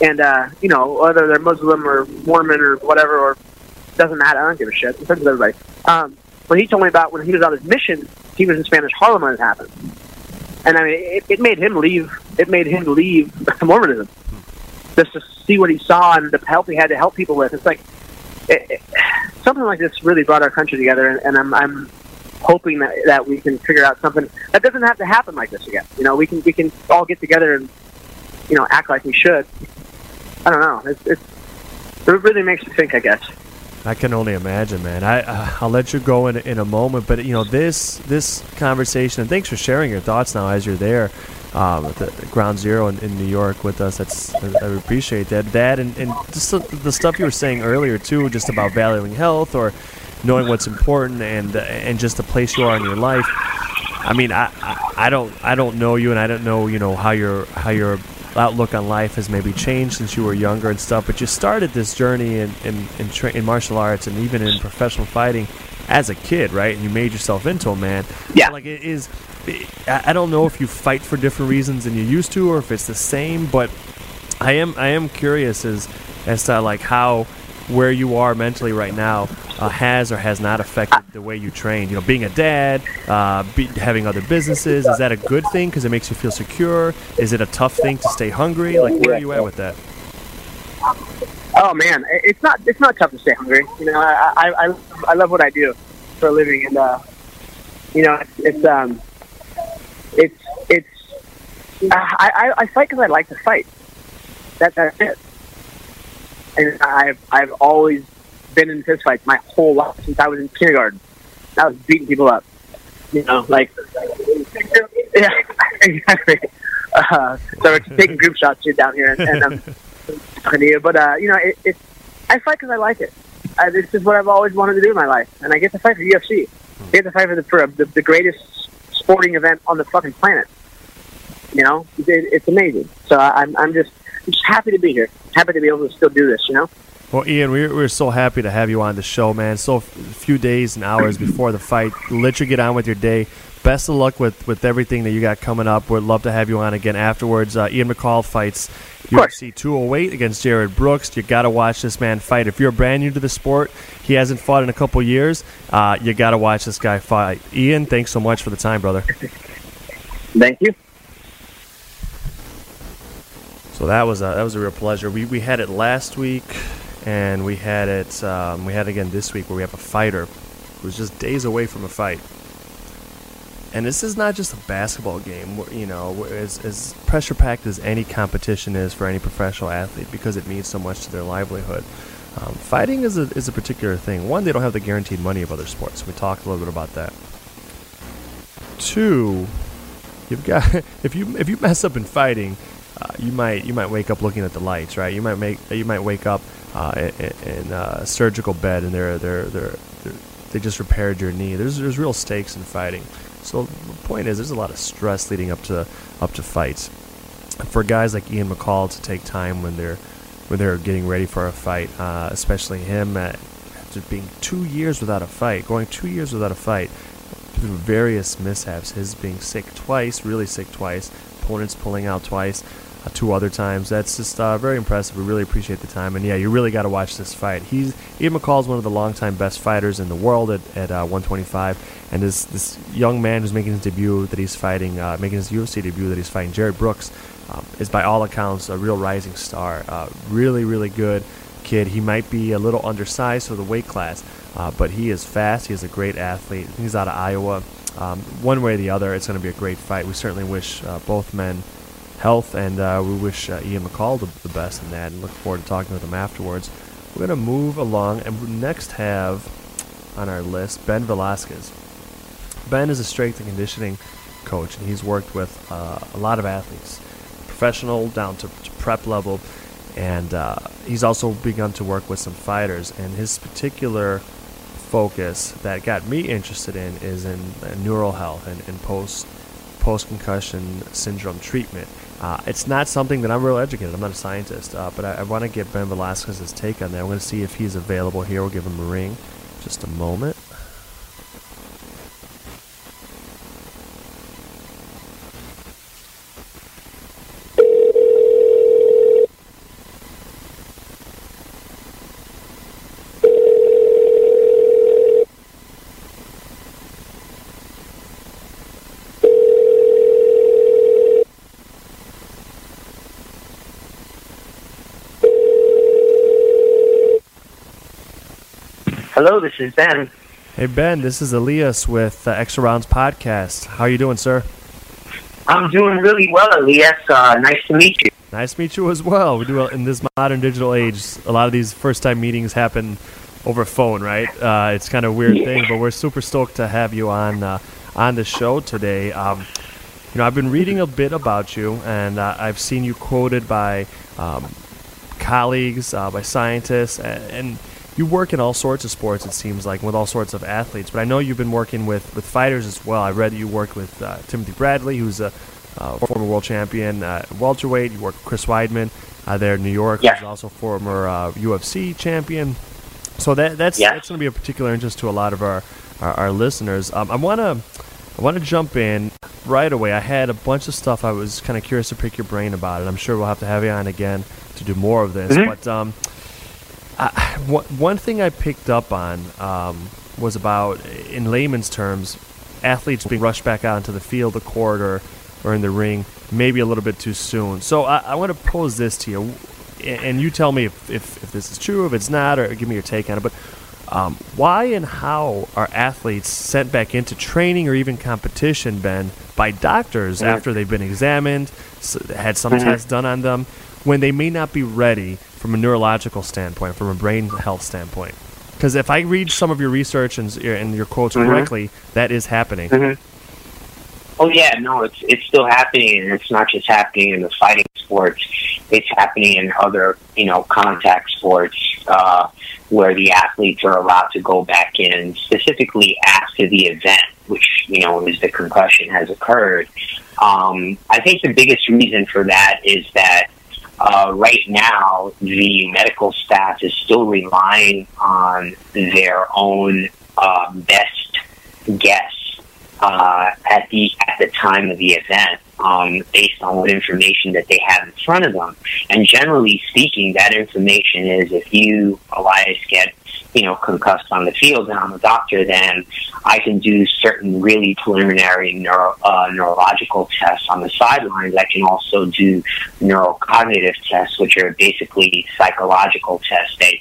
and uh, you know whether they're Muslim or Mormon or whatever, or doesn't matter. I don't give a shit. I'm friends with everybody. Um, but he told me about when he was on his mission. He was in Spanish Harlem when it happened, and I mean it, it made him leave. It made him leave Mormonism just to see what he saw and the help he had to help people with. It's like it, it, something like this really brought our country together, and, and I'm, I'm hoping that, that we can figure out something that doesn't have to happen like this again. You know, we can we can all get together and you know act like we should. I don't know. It's, it's it really makes me think. I guess. I can only imagine, man. I uh, I'll let you go in in a moment, but you know this this conversation, and thanks for sharing your thoughts now as you're there um, at the Ground Zero in, in New York with us. That's I appreciate that. That and, and just the, the stuff you were saying earlier too, just about valuing health or knowing what's important and and just the place you are in your life. I mean, I, I I don't I don't know you, and I don't know you know how your how your outlook on life has maybe changed since you were younger and stuff. But you started this journey in in in, tra- in martial arts and even in professional fighting as a kid, right? And you made yourself into a man. Yeah. So, like it is. I I don't know if you fight for different reasons than you used to, or if it's the same. But I am I am curious as as to like how where you are mentally right now uh, has or has not affected the way you train. You know, being a dad, uh, be, having other businesses, is that a good thing because it makes you feel secure? Is it a tough thing to stay hungry? Like, where are you at with that? Oh man, it's not it's not tough to stay hungry. You know, I I, I, love what I do for a living, and uh, you know, it's, it's um, it's it's I I, I fight because I like to fight. That that's it. And I've I've always been in fist fights my whole life since I was in kindergarten. I was beating people up. You know, like yeah, exactly. Uh, so we're taking group shots here down here, and, and I'm talking to you. But uh, you know, it, it's I fight because I like it. I, this is what I've always wanted to do in my life, and I get to fight for UFC. I get to fight for the for the, the greatest sporting event on the fucking planet. You know, it, it's amazing. So I, I'm I'm just I'm just happy to be here. Happy to be able to still do this. You know. Well, Ian, we're, we're so happy to have you on the show, man. So, a few days and hours before the fight, let you get on with your day. Best of luck with, with everything that you got coming up. We'd love to have you on again afterwards. Uh, Ian McCall fights. UFC 208 against Jarred Brooks. You got to watch this man fight. If you're brand new to the sport, he hasn't fought in a couple years. Uh, you got to watch this guy fight. Ian, thanks so much for the time, brother. Thank you. So that was a, that was a real pleasure. We, we had it last week, and we had it um, we had it again this week where we have a fighter who's just days away from a fight. And this is not just a basketball game, you know, as, as pressure packed as any competition is for any professional athlete because it means so much to their livelihood. Um, fighting is a, is a particular thing. One, they don't have the guaranteed money of other sports. We talked a little bit about that. Two, you've got if you if you mess up in fighting, uh, you might you might wake up looking at the lights, right? You might make you might wake up uh, in, in a surgical bed and they're they're they're, they're they just repaired your knee. There's there's real stakes in fighting. So the point is, there's a lot of stress leading up to up to fights. For guys like Ian McCall to take time when they're when they're getting ready for a fight, uh, especially him at, after being two years without a fight, going two years without a fight, through various mishaps, his being sick twice, really sick twice, opponents pulling out twice, uh, two other times. That's just uh, very impressive. We really appreciate the time, and yeah, you really got to watch this fight. He's Ian McCall is one of the longtime best fighters in the world at, at uh, 125, and this this young man who's making his debut that he's fighting, uh, making his UFC debut that he's fighting, Jarred Brooks, um, is by all accounts a real rising star. Uh, really, really good kid. He might be a little undersized for the weight class, uh, but he is fast. He is a great athlete. He's out of Iowa. Um, one way or the other, it's going to be a great fight. We certainly wish uh, both men health, and uh, we wish uh, Ian McCall the, the best in that, and look forward to talking with him afterwards. We're going to move along, and next have on our list Ben Velasquez. Ben is a strength and conditioning coach, and he's worked with uh, a lot of athletes, professional down to, to prep level, and uh, he's also begun to work with some fighters. And his particular focus that got me interested in is in uh, neural health and, and post post concussion syndrome treatment. Uh, it's not something that I'm real educated. I'm not a scientist, uh, but I, I want to get Ben Velasquez's take on that. I'm going to see if he's available here. We'll give him a ring. Just a moment. Hello, this is Ben. Hey Ben, this is Elias with uh, Extra Rounds Podcast. How are you doing, sir? I'm doing really well, Elias. Uh, nice to meet you. Nice to meet you as well. We do in this modern digital age. A lot of these first-time meetings happen over phone, right? Uh, it's kind of a weird thing, but we're super stoked to have you on uh, on the show today. Um, you know, I've been reading a bit about you, and uh, I've seen you quoted by um, colleagues, uh, by scientists, and, and you work in all sorts of sports, it seems like, with all sorts of athletes. But I know you've been working with, with fighters as well. I read that you work with uh, Timothy Bradley, who's a uh, former world champion uh, welterweight. You work with Chris Weidman uh, there in New York, yeah. who's also former UFC uh, champion. So that that's yeah. that's going to be a particular interest to a lot of our our, our listeners. Um, I want to I want to jump in right away. I had a bunch of stuff I was kind of curious to pick your brain about, and I'm sure we'll have to have you on again to do more of this. Mm-hmm. But um, I, one thing I picked up on um, was about, in layman's terms, athletes being rushed back out into the field, the court, or, or in the ring, maybe a little bit too soon. So I, I want to pose this to you, and you tell me if, if, if, this is true, if it's not, or give me your take on it. But um, why and how are athletes sent back into training or even competition, Ben, by doctors mm-hmm. after they've been examined, had some mm-hmm. tests done on them, when they may not be ready from a neurological standpoint, from a brain health standpoint? Because if I read some of your research and, and your quotes mm-hmm. correctly, that is happening. Mm-hmm. Oh yeah, no, it's it's still happening, and it's not just happening in the fighting sports. It's happening in other, you know, contact sports uh, where the athletes are allowed to go back in, specifically after the event, which you know is the concussion has occurred. Um, I think the biggest reason for that is that uh, right now, the medical staff is still relying on their own uh, best guess uh, at the at the time of the event, um, based on what information that they have in front of them. And generally speaking, that information is if you, Elias, get you know, concussed on the field and I'm a doctor, then I can do certain really preliminary neuro, uh, neurological tests on the sidelines. I can also do neurocognitive tests, which are basically psychological tests that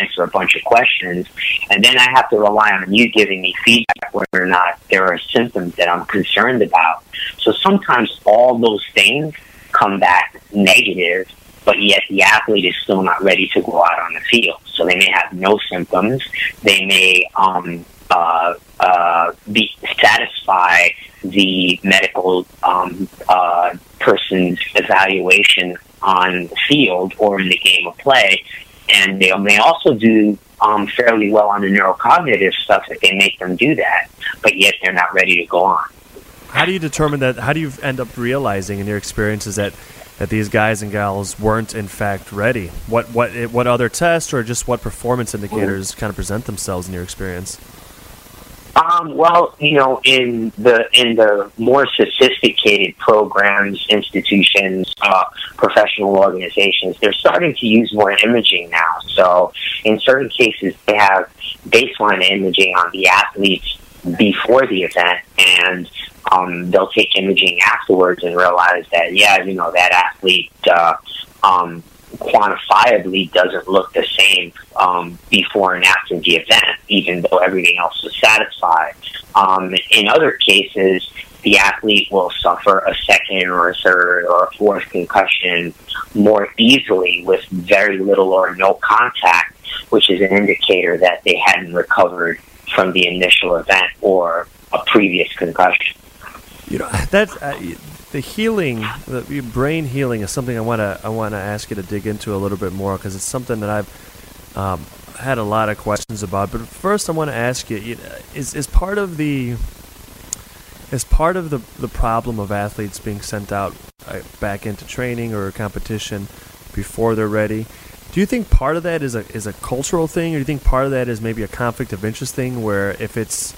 answer a bunch of questions. And then I have to rely on you giving me feedback whether or not there are symptoms that I'm concerned about. So sometimes all those things come back negative but yet the athlete is still not ready to go out on the field. So they may have no symptoms. They may um, uh, uh, be satisfy the medical um, uh, person's evaluation on the field or in the game of play, and they may also do um, fairly well on the neurocognitive stuff if they make them do that, but yet they're not ready to go on. How do you determine that? How do you end up realizing in your experiences that that these guys and gals weren't in fact ready? What what what other tests or just what performance indicators kind of present themselves in your experience? Um, well, you know, in the in the more sophisticated programs, institutions, uh, professional organizations, they're starting to use more imaging now. So, in certain cases, they have baseline imaging on the athletes before the event, and um, they'll take imaging afterwards and realize that, yeah, you know, that athlete uh, um, quantifiably doesn't look the same um, before and after the event, even though everything else was satisfied. Um, in other cases, the athlete will suffer a second or a third or a fourth concussion more easily with very little or no contact, which is an indicator that they hadn't recovered from the initial event or a previous concussion. You know that uh, the healing, the brain healing, is something I want to I want to ask you to dig into a little bit more because it's something that I've um, had a lot of questions about. But first, I want to ask you: is is part of the as part of the the problem of athletes being sent out uh, back into training or competition before they're ready. Do you think part of that is a is a cultural thing, or do you think part of that is maybe a conflict of interest thing, where if it's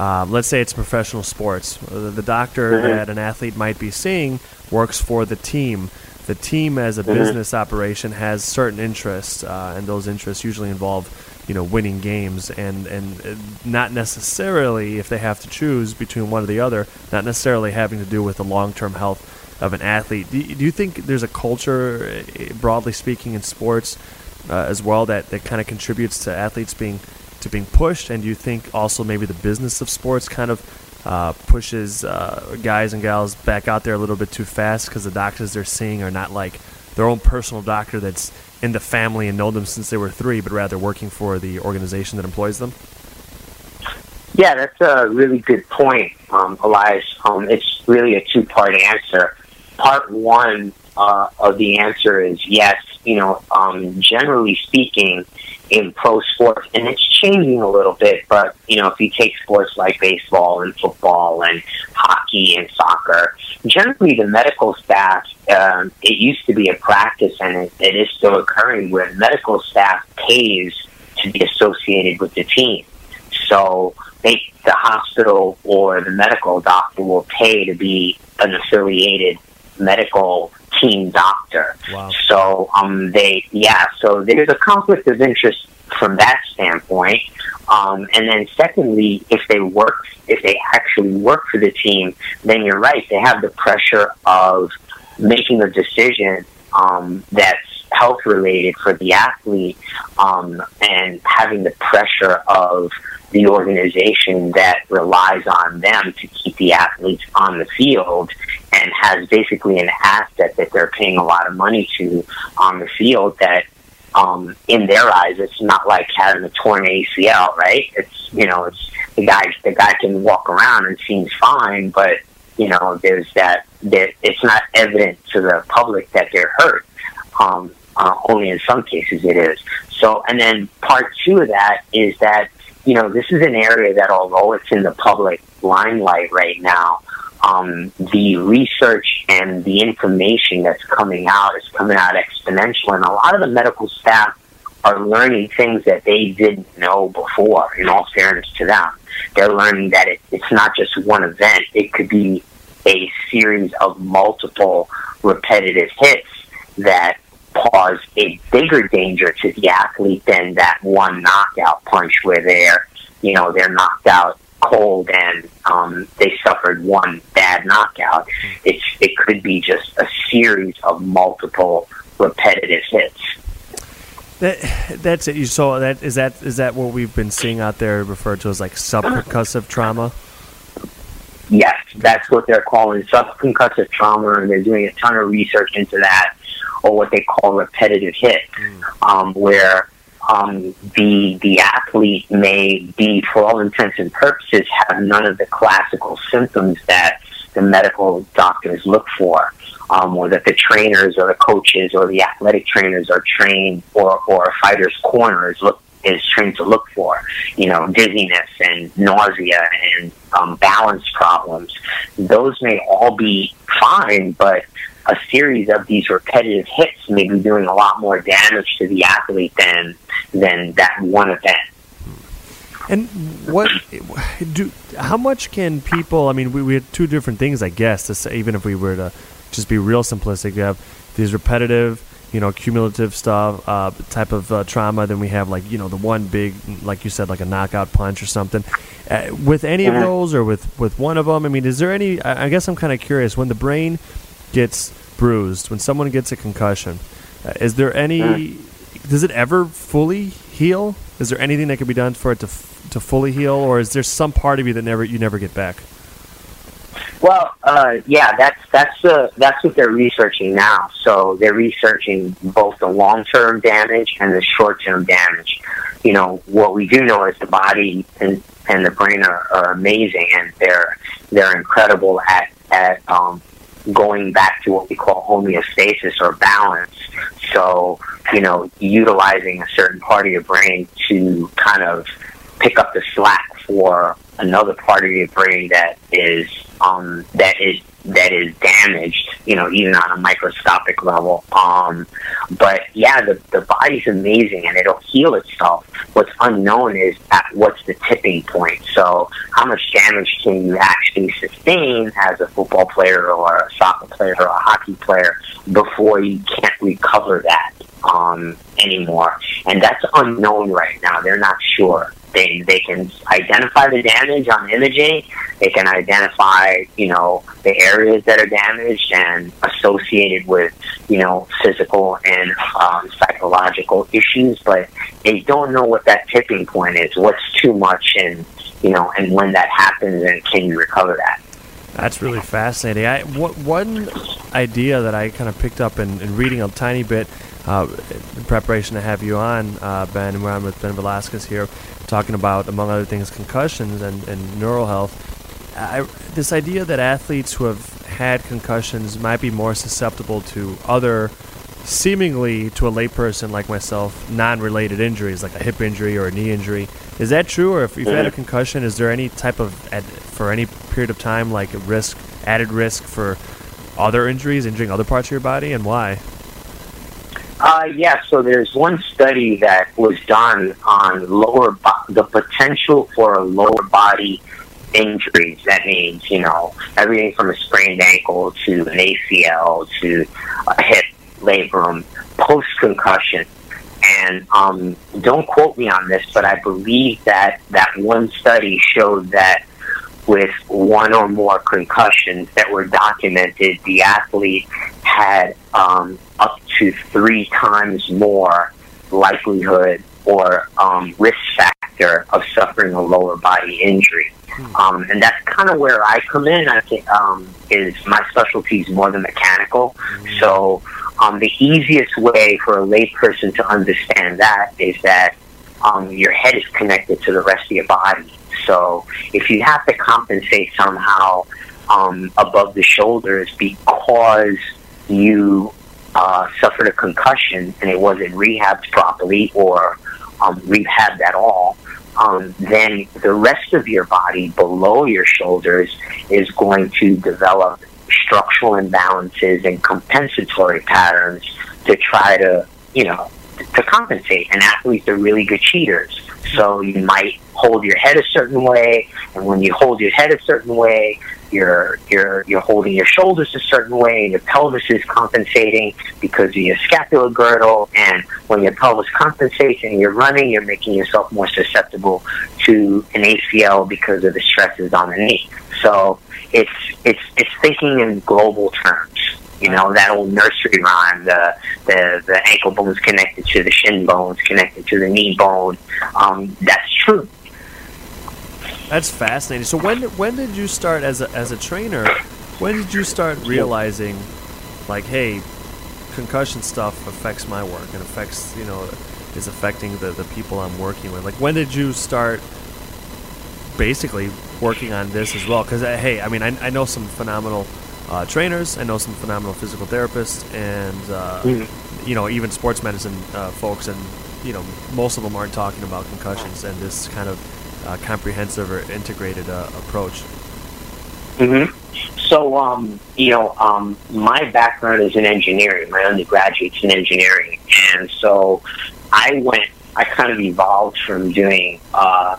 um, let's say it's professional sports, the, the doctor mm-hmm. that an athlete might be seeing works for the team. The team, as a mm-hmm. business operation, has certain interests, uh, and those interests usually involve you know winning games and and uh, not necessarily if they have to choose between one or the other not necessarily having to do with the long-term health of an athlete. Do you, do you think there's a culture, eh, broadly speaking, in sports uh, as well that, that kind of contributes to athletes being to being pushed? And do you think also maybe the business of sports kind of uh, pushes uh, guys and gals back out there a little bit too fast because the doctors they're seeing are not like their own personal doctor that's in the family and know them since they were three, but rather working for the organization that employs them? Yeah, that's a really good point, um, Elias. Um, it's really a two-part answer part one uh, of the answer is yes. You know, um, generally speaking, in pro sports, and it's changing a little bit, but you know, if you take sports like baseball and football and hockey and soccer, generally the medical staff, um, it used to be a practice, and it, it is still occurring where medical staff pays to be associated with the team. So they, the hospital or the medical doctor will pay to be an affiliated medical team doctor. Wow. So um, they, yeah, so there's a conflict of interest from that standpoint. Um, and then secondly, if they work, if they actually work for the team, then you're right. They have the pressure of making a decision um, that's health related for the athlete um, and having the pressure of the organization that relies on them to keep the athletes on the field and has basically an asset that they're paying a lot of money to on the field that um, in their eyes it's not like having a torn ACL, right? It's you know, it's the guy the guy can walk around and seems fine, but you know, there's that that it's not evident to the public that they're hurt. Um, uh, only in some cases it is. So, and then part two of that is that you know, this is an area that although it's in the public limelight right now, um, the research and the information that's coming out is coming out exponential, and a lot of the medical staff are learning things that they didn't know before. In all fairness to them, they're learning that it, it's not just one event; it could be a series of multiple repetitive hits that cause a bigger danger to the athlete than that one knockout punch where they're, you know, they're knocked out cold and um, they suffered one bad knockout. It's it could be just a series of multiple repetitive hits. That, that's it. You saw that is that is that what we've been seeing out there referred to as like subconcussive trauma? Yes, that's what they're calling subconcussive trauma, and they're doing a ton of research into that or what they call repetitive hit, mm. um, where um, the the athlete may be, for all intents and purposes, have none of the classical symptoms that the medical doctors look for, um, or that the trainers or the coaches or the athletic trainers are trained, or or a fighter's corner is look is trained to look for. You know, dizziness and nausea and um, balance problems. Those may all be fine, but a series of these repetitive hits may be doing a lot more damage to the athlete than than that one event. And what do? How much can people? I mean, we, we had two different things, I guess. To say, even if we were to just be real simplistic, you have these repetitive, you know, cumulative stuff, uh, type of uh, trauma. Then we have like you know the one big, like you said, like a knockout punch or something. Uh, with any of those, or with with one of them, I mean, is there any? I, I guess I'm kind of curious when the brain gets bruised, when someone gets a concussion, uh, is there any? Mm. Does it ever fully heal? Is there anything that can be done for it to f- to fully heal, or is there some part of you that never you never get back? Well, uh, yeah, that's that's uh, that's what they're researching now. So they're researching both the long term damage and the short term damage. You know, what we do know is the body and and the brain are, are amazing, and they're they're incredible at at um, going back to what we call homeostasis or balance. So, you know, utilizing a certain part of your brain to kind of pick up the slack for another part of your brain that is um, that is that is damaged, you know, even on a microscopic level. Um, but yeah, the, the body's amazing and it'll heal itself. What's unknown is at what's the tipping point. So how much damage can you actually sustain as a football player or a soccer player or a hockey player before you can't recover that um, anymore? And that's unknown right now. They're not sure. They they can identify the damage on imaging. They can identify you know the areas that are damaged and associated with you know physical and um, psychological issues, but they don't know what that tipping point is. What's too much, and you know, and when that happens, and can you recover that? That's really fascinating. I, one idea that I kind of picked up in, in reading a tiny bit uh, in preparation to have you on, uh, Ben, and I'm with Ben Velasquez here, talking about, among other things, concussions and, and neural health. I, this idea that athletes who have had concussions might be more susceptible to other, seemingly to a layperson like myself, non-related injuries like a hip injury or a knee injury. Is that true? Or if you've had a concussion, is there any type of for any period of time like risk, added risk for other injuries, injuring other parts of your body, and why? Uh, yeah, so there's one study that was done on lower bo- the potential for a lower body injuries. That means, you know, everything from a sprained ankle to an ACL to a hip labrum post concussion. And um, don't quote me on this, but I believe that that one study showed that with one or more concussions that were documented, the athlete had um, up to three times more likelihood or um, risk factor of suffering a lower body injury. Hmm. Um, and that's kind of where I come in. I think um, is my specialty is more than mechanical. Mm-hmm. So um, the easiest way for a layperson to understand that is that um, your head is connected to the rest of your body. So if you have to compensate somehow um, above the shoulders because you uh, suffered a concussion and it wasn't rehabbed properly or um, rehabbed at all, um, then the rest of your body below your shoulders is going to develop structural imbalances and compensatory patterns to try to, you know, to compensate. And athletes are really good cheaters. So you might hold your head a certain way, and when you hold your head a certain way, you're you're you're holding your shoulders a certain way, and your pelvis is compensating because of your scapular girdle. And when your pelvis compensates and you're running, you're making yourself more susceptible to an ACL because of the stresses on the knee. So it's it's it's thinking in global terms. You know that old nursery rhyme: the the the ankle bone's connected to the shin bones, connected to the knee bone. Um, that's true. That's fascinating. So when when did you start as a as a trainer? When did you start realizing, like, hey, concussion stuff affects my work and affects you know is affecting the the people I'm working with? Like, when did you start basically working on this as well? Because uh, hey, I mean, I, I know some phenomenal uh, trainers. I know some phenomenal physical therapists, and uh, mm-hmm. you know even sports medicine uh, folks, and you know most of them aren't talking about concussions and this kind of uh, comprehensive or integrated uh, approach. Mm-hmm. So, um, you know, um, my background is in engineering. My undergraduate's in engineering, and so I went. I kind of evolved from doing uh,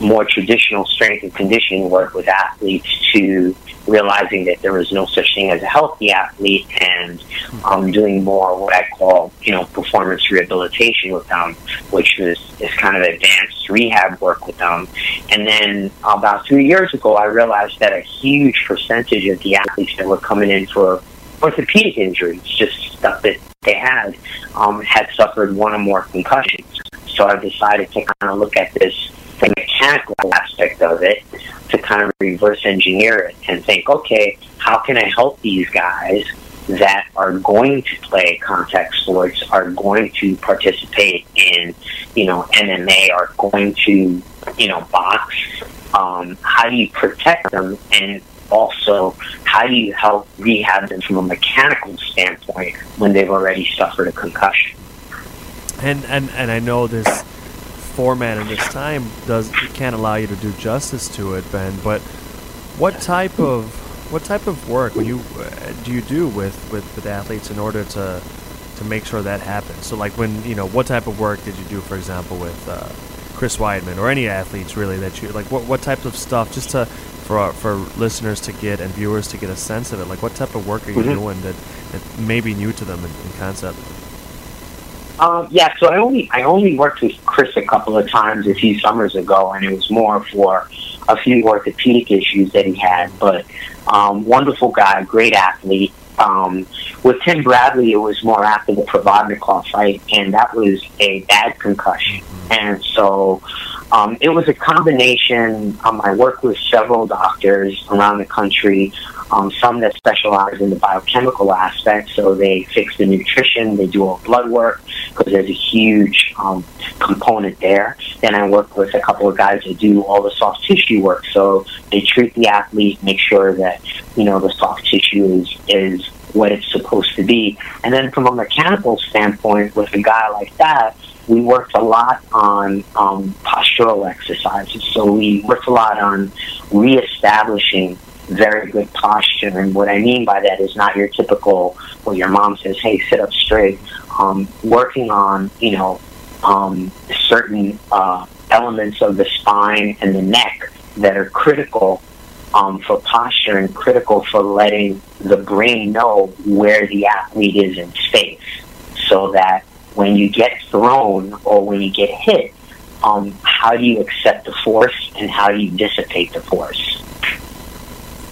more traditional strength and conditioning work with athletes to realizing that there was no such thing as a healthy athlete and um, doing more what I call, you know, performance rehabilitation with them, which is, is kind of advanced rehab work with them. And then about three years ago, I realized that a huge percentage of the athletes that were coming in for orthopedic injuries, just stuff that they had, um, had suffered one or more concussions. So I decided to kind of look at this the mechanical aspect of it to kind of reverse engineer it and think, okay, how can I help these guys that are going to play contact sports, are going to participate in, you know, MMA, are going to, you know, box? Um, how do you protect them? And also, how do you help rehab them from a mechanical standpoint when they've already suffered a concussion? And and and I know this format and this time does can't allow you to do justice to it, Ben. But What type of what type of work when you uh, do you do with, with, with athletes in order to to make sure that happens? So like when you know what type of work did you do, for example, with uh, Chris Weidman or any athletes really that you like? What what type of stuff just to for for listeners to get and viewers to get a sense of it? Like what type of work are you mm-hmm. doing that, that may be new to them in, in concept? Um, yeah, so I only I only worked with Chris a couple of times a few summers ago, and it was more for a few orthopedic issues that he had. But um, wonderful guy, great athlete. Um, with Tim Bradley, it was more after the Provodnikov fight, and that was a bad concussion. And so um, it was a combination. Um, I worked with several doctors around the country um, some that specialize in the biochemical aspect, so they fix the nutrition, they do all blood work because there's a huge um, component there. Then I work with a couple of guys that do all the soft tissue work, so they treat the athlete, make sure that you know the soft tissue is is what it's supposed to be. And then from a mechanical standpoint, with a guy like that, we worked a lot on um, postural exercises. So we worked a lot on reestablishing very good posture. And what I mean by that is not your typical, well, your mom says, hey, sit up straight. Um, working on, you know, um, certain uh, elements of the spine and the neck that are critical um, for posture and critical for letting the brain know where the athlete is in space so that when you get thrown or when you get hit, um, how do you accept the force and how do you dissipate the force?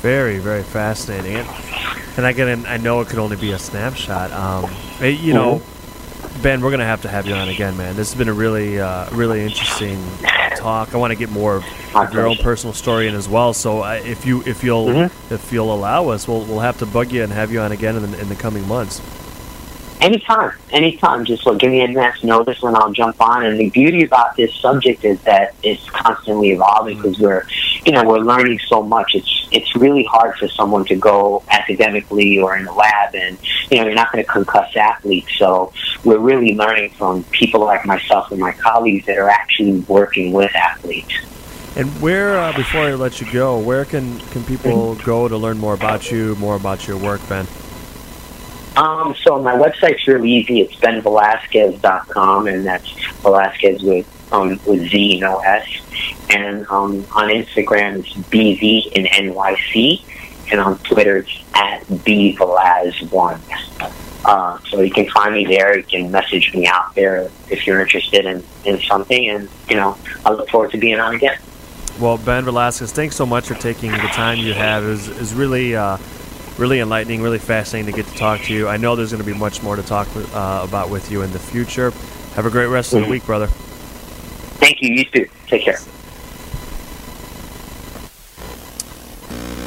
Very, very fascinating. And, and again, I know it could only be a snapshot. Um, you know, mm-hmm. Ben, we're gonna have to have you on again, man. This has been a really, uh, really interesting talk. I want to get more of, your own personal story in as well. So uh, if you, if you'll, mm-hmm. if you'll allow us, we'll, we'll have to bug you and have you on again in the, in the coming months. Anytime, anytime. Just look, give me advance notice and I'll jump on. And the beauty about this subject is that it's constantly evolving because we're, you know, we're learning so much. It's it's really hard for someone to go academically or in the lab, and you know, you're not going to concuss athletes. So we're really learning from people like myself and my colleagues that are actually working with athletes. And where, uh, before I let you go, where can can people go to learn more about you, more about your work, Ben? Um, so my website's really easy. It's benvelasquez.com, and that's Velasquez with um, with Z, no S. And um, on Instagram, it's BV in NYC, and on Twitter, it's at bvelaz1. Uh, so you can find me there. You can message me out there if you're interested in, in something, and you know I look forward to being on again. Well, Ben Velasquez, thanks so much for taking the time you have. It was, it was really. Uh, really enlightening, really fascinating to get to talk to you. I know there's going to be much more to talk uh, about with you in the future. Have a great rest mm-hmm. of the mm-hmm. week, brother. Thank you. You too. Take care.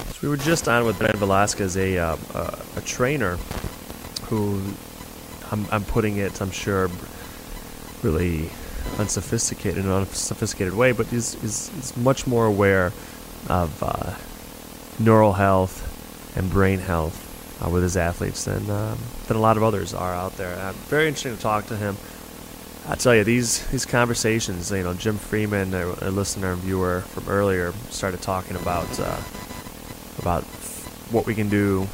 So we were just on with Ben Velasquez, a uh, uh, a trainer who I'm, I'm putting it, I'm sure, really unsophisticated in an unsophisticated way, but is, he's, he's much more aware of uh, neural health and brain health uh, with his athletes than um, than a lot of others are out there. Very interesting to talk to him. I tell you, these these conversations. You know, Jim Freeman, a, a listener and viewer from earlier, started talking about uh, about what we can do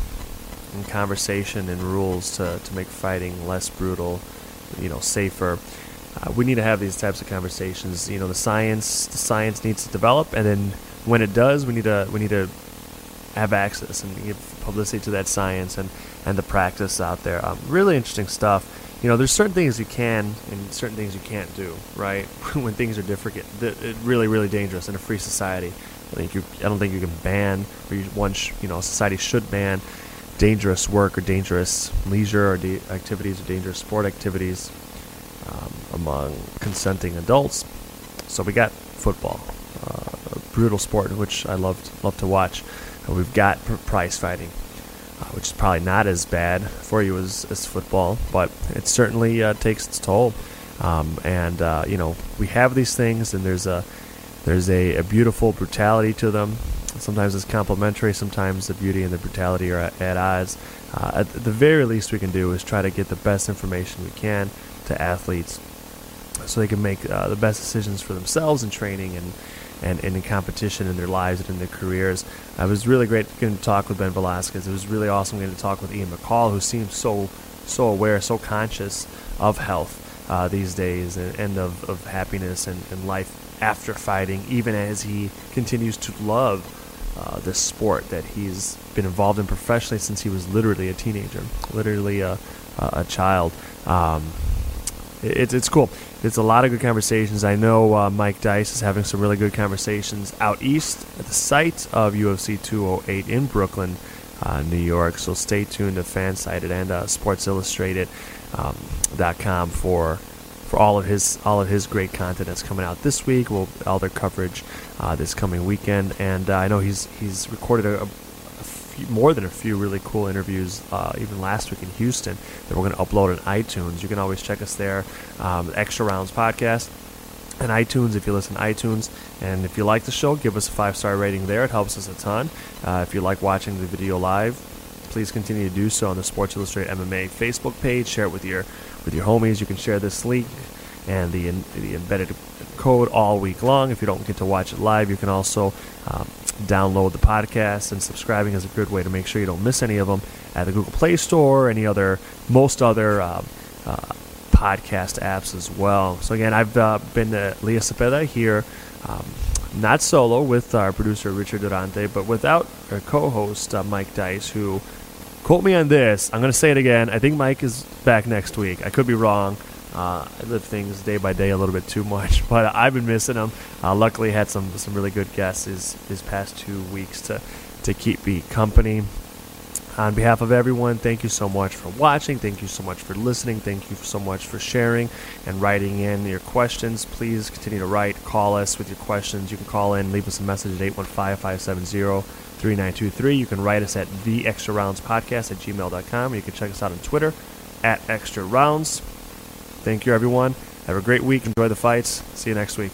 in conversation and rules to, to make fighting less brutal, you know, safer. Uh, we need to have these types of conversations. You know, the science the science needs to develop, and then when it does, we need to we need to have access and give publicity to that science and, and the practice out there. Um, really interesting stuff. You know, there's certain things you can and certain things you can't do, right? when things are different, it, really, really dangerous in a free society. I think you, I don't think you can ban, or you, one, sh- you know, society should ban dangerous work or dangerous leisure or de- activities or dangerous sport activities um, among consenting adults. So we got football, uh, a brutal sport which I loved love to watch. Uh, we've got prize fighting, which is probably not as bad for you as, as football, but it certainly uh, takes its toll. Um, and uh, you know, we have these things, and there's a there's a, a, beautiful brutality to them. Sometimes it's complementary. Sometimes the beauty and the brutality are at, at odds. Uh, at the very least, we can do is try to get the best information we can to athletes, so they can make uh, the best decisions for themselves in training and and, and in competition in their lives and in their careers. It was really great getting to talk with Ben Velasquez. It was really awesome getting to talk with Ian McCall, who seems so so aware, so conscious of health uh, these days and, and of, of happiness and, and life after fighting, even as he continues to love uh, this sport that he's been involved in professionally since he was literally a teenager, literally a, a child. Um, it, it's cool. It's a lot of good conversations. I know uh, Mike Dyce is having some really good conversations out east at the site of UFC 208 in Brooklyn, uh, New York. So stay tuned to Fansided and uh, Sports Illustrated um, for for all of his all of his great content that's coming out this week. Well, all their coverage uh, this coming weekend, and uh, I know he's he's recorded a few, more than a few really cool interviews uh, even last week in Houston that we're going to upload on iTunes. You can always check us there, um, Extra Rounds podcast. And iTunes, if you listen to iTunes, and if you like the show, give us a five star rating there. It helps us a ton. Uh, if you like watching the video live, please continue to do so on the Sports Illustrated MMA Facebook page. Share it with your with your homies. You can share this link and the the embedded code all week long. If you don't get to watch it live, you can also um, download the podcast and subscribing is a good way to make sure you don't miss any of them at the Google Play Store or any other most other uh, uh, podcast apps as well. So again, I've uh, been uh, Elias Cepeda here. Um, not solo with our producer Richard Durante, but without our co-host uh, Mike Dyce, who quote me on this. I'm going to say it again. I think Mike is back next week. I could be wrong. Uh, I live things day by day a little bit too much, but I've been missing them. Uh, luckily, had some some really good guests his his past two weeks to to keep me company. On behalf of everyone, thank you so much for watching. Thank you so much for listening. Thank you so much for sharing and writing in your questions. Please continue to write. Call us with your questions. You can call in, leave us a message at 815 570 3923. You can write us at the extra rounds podcast at gmail.com. You can check us out on Twitter at extra rounds. Thank you, everyone. Have a great week. Enjoy the fights. See you next week.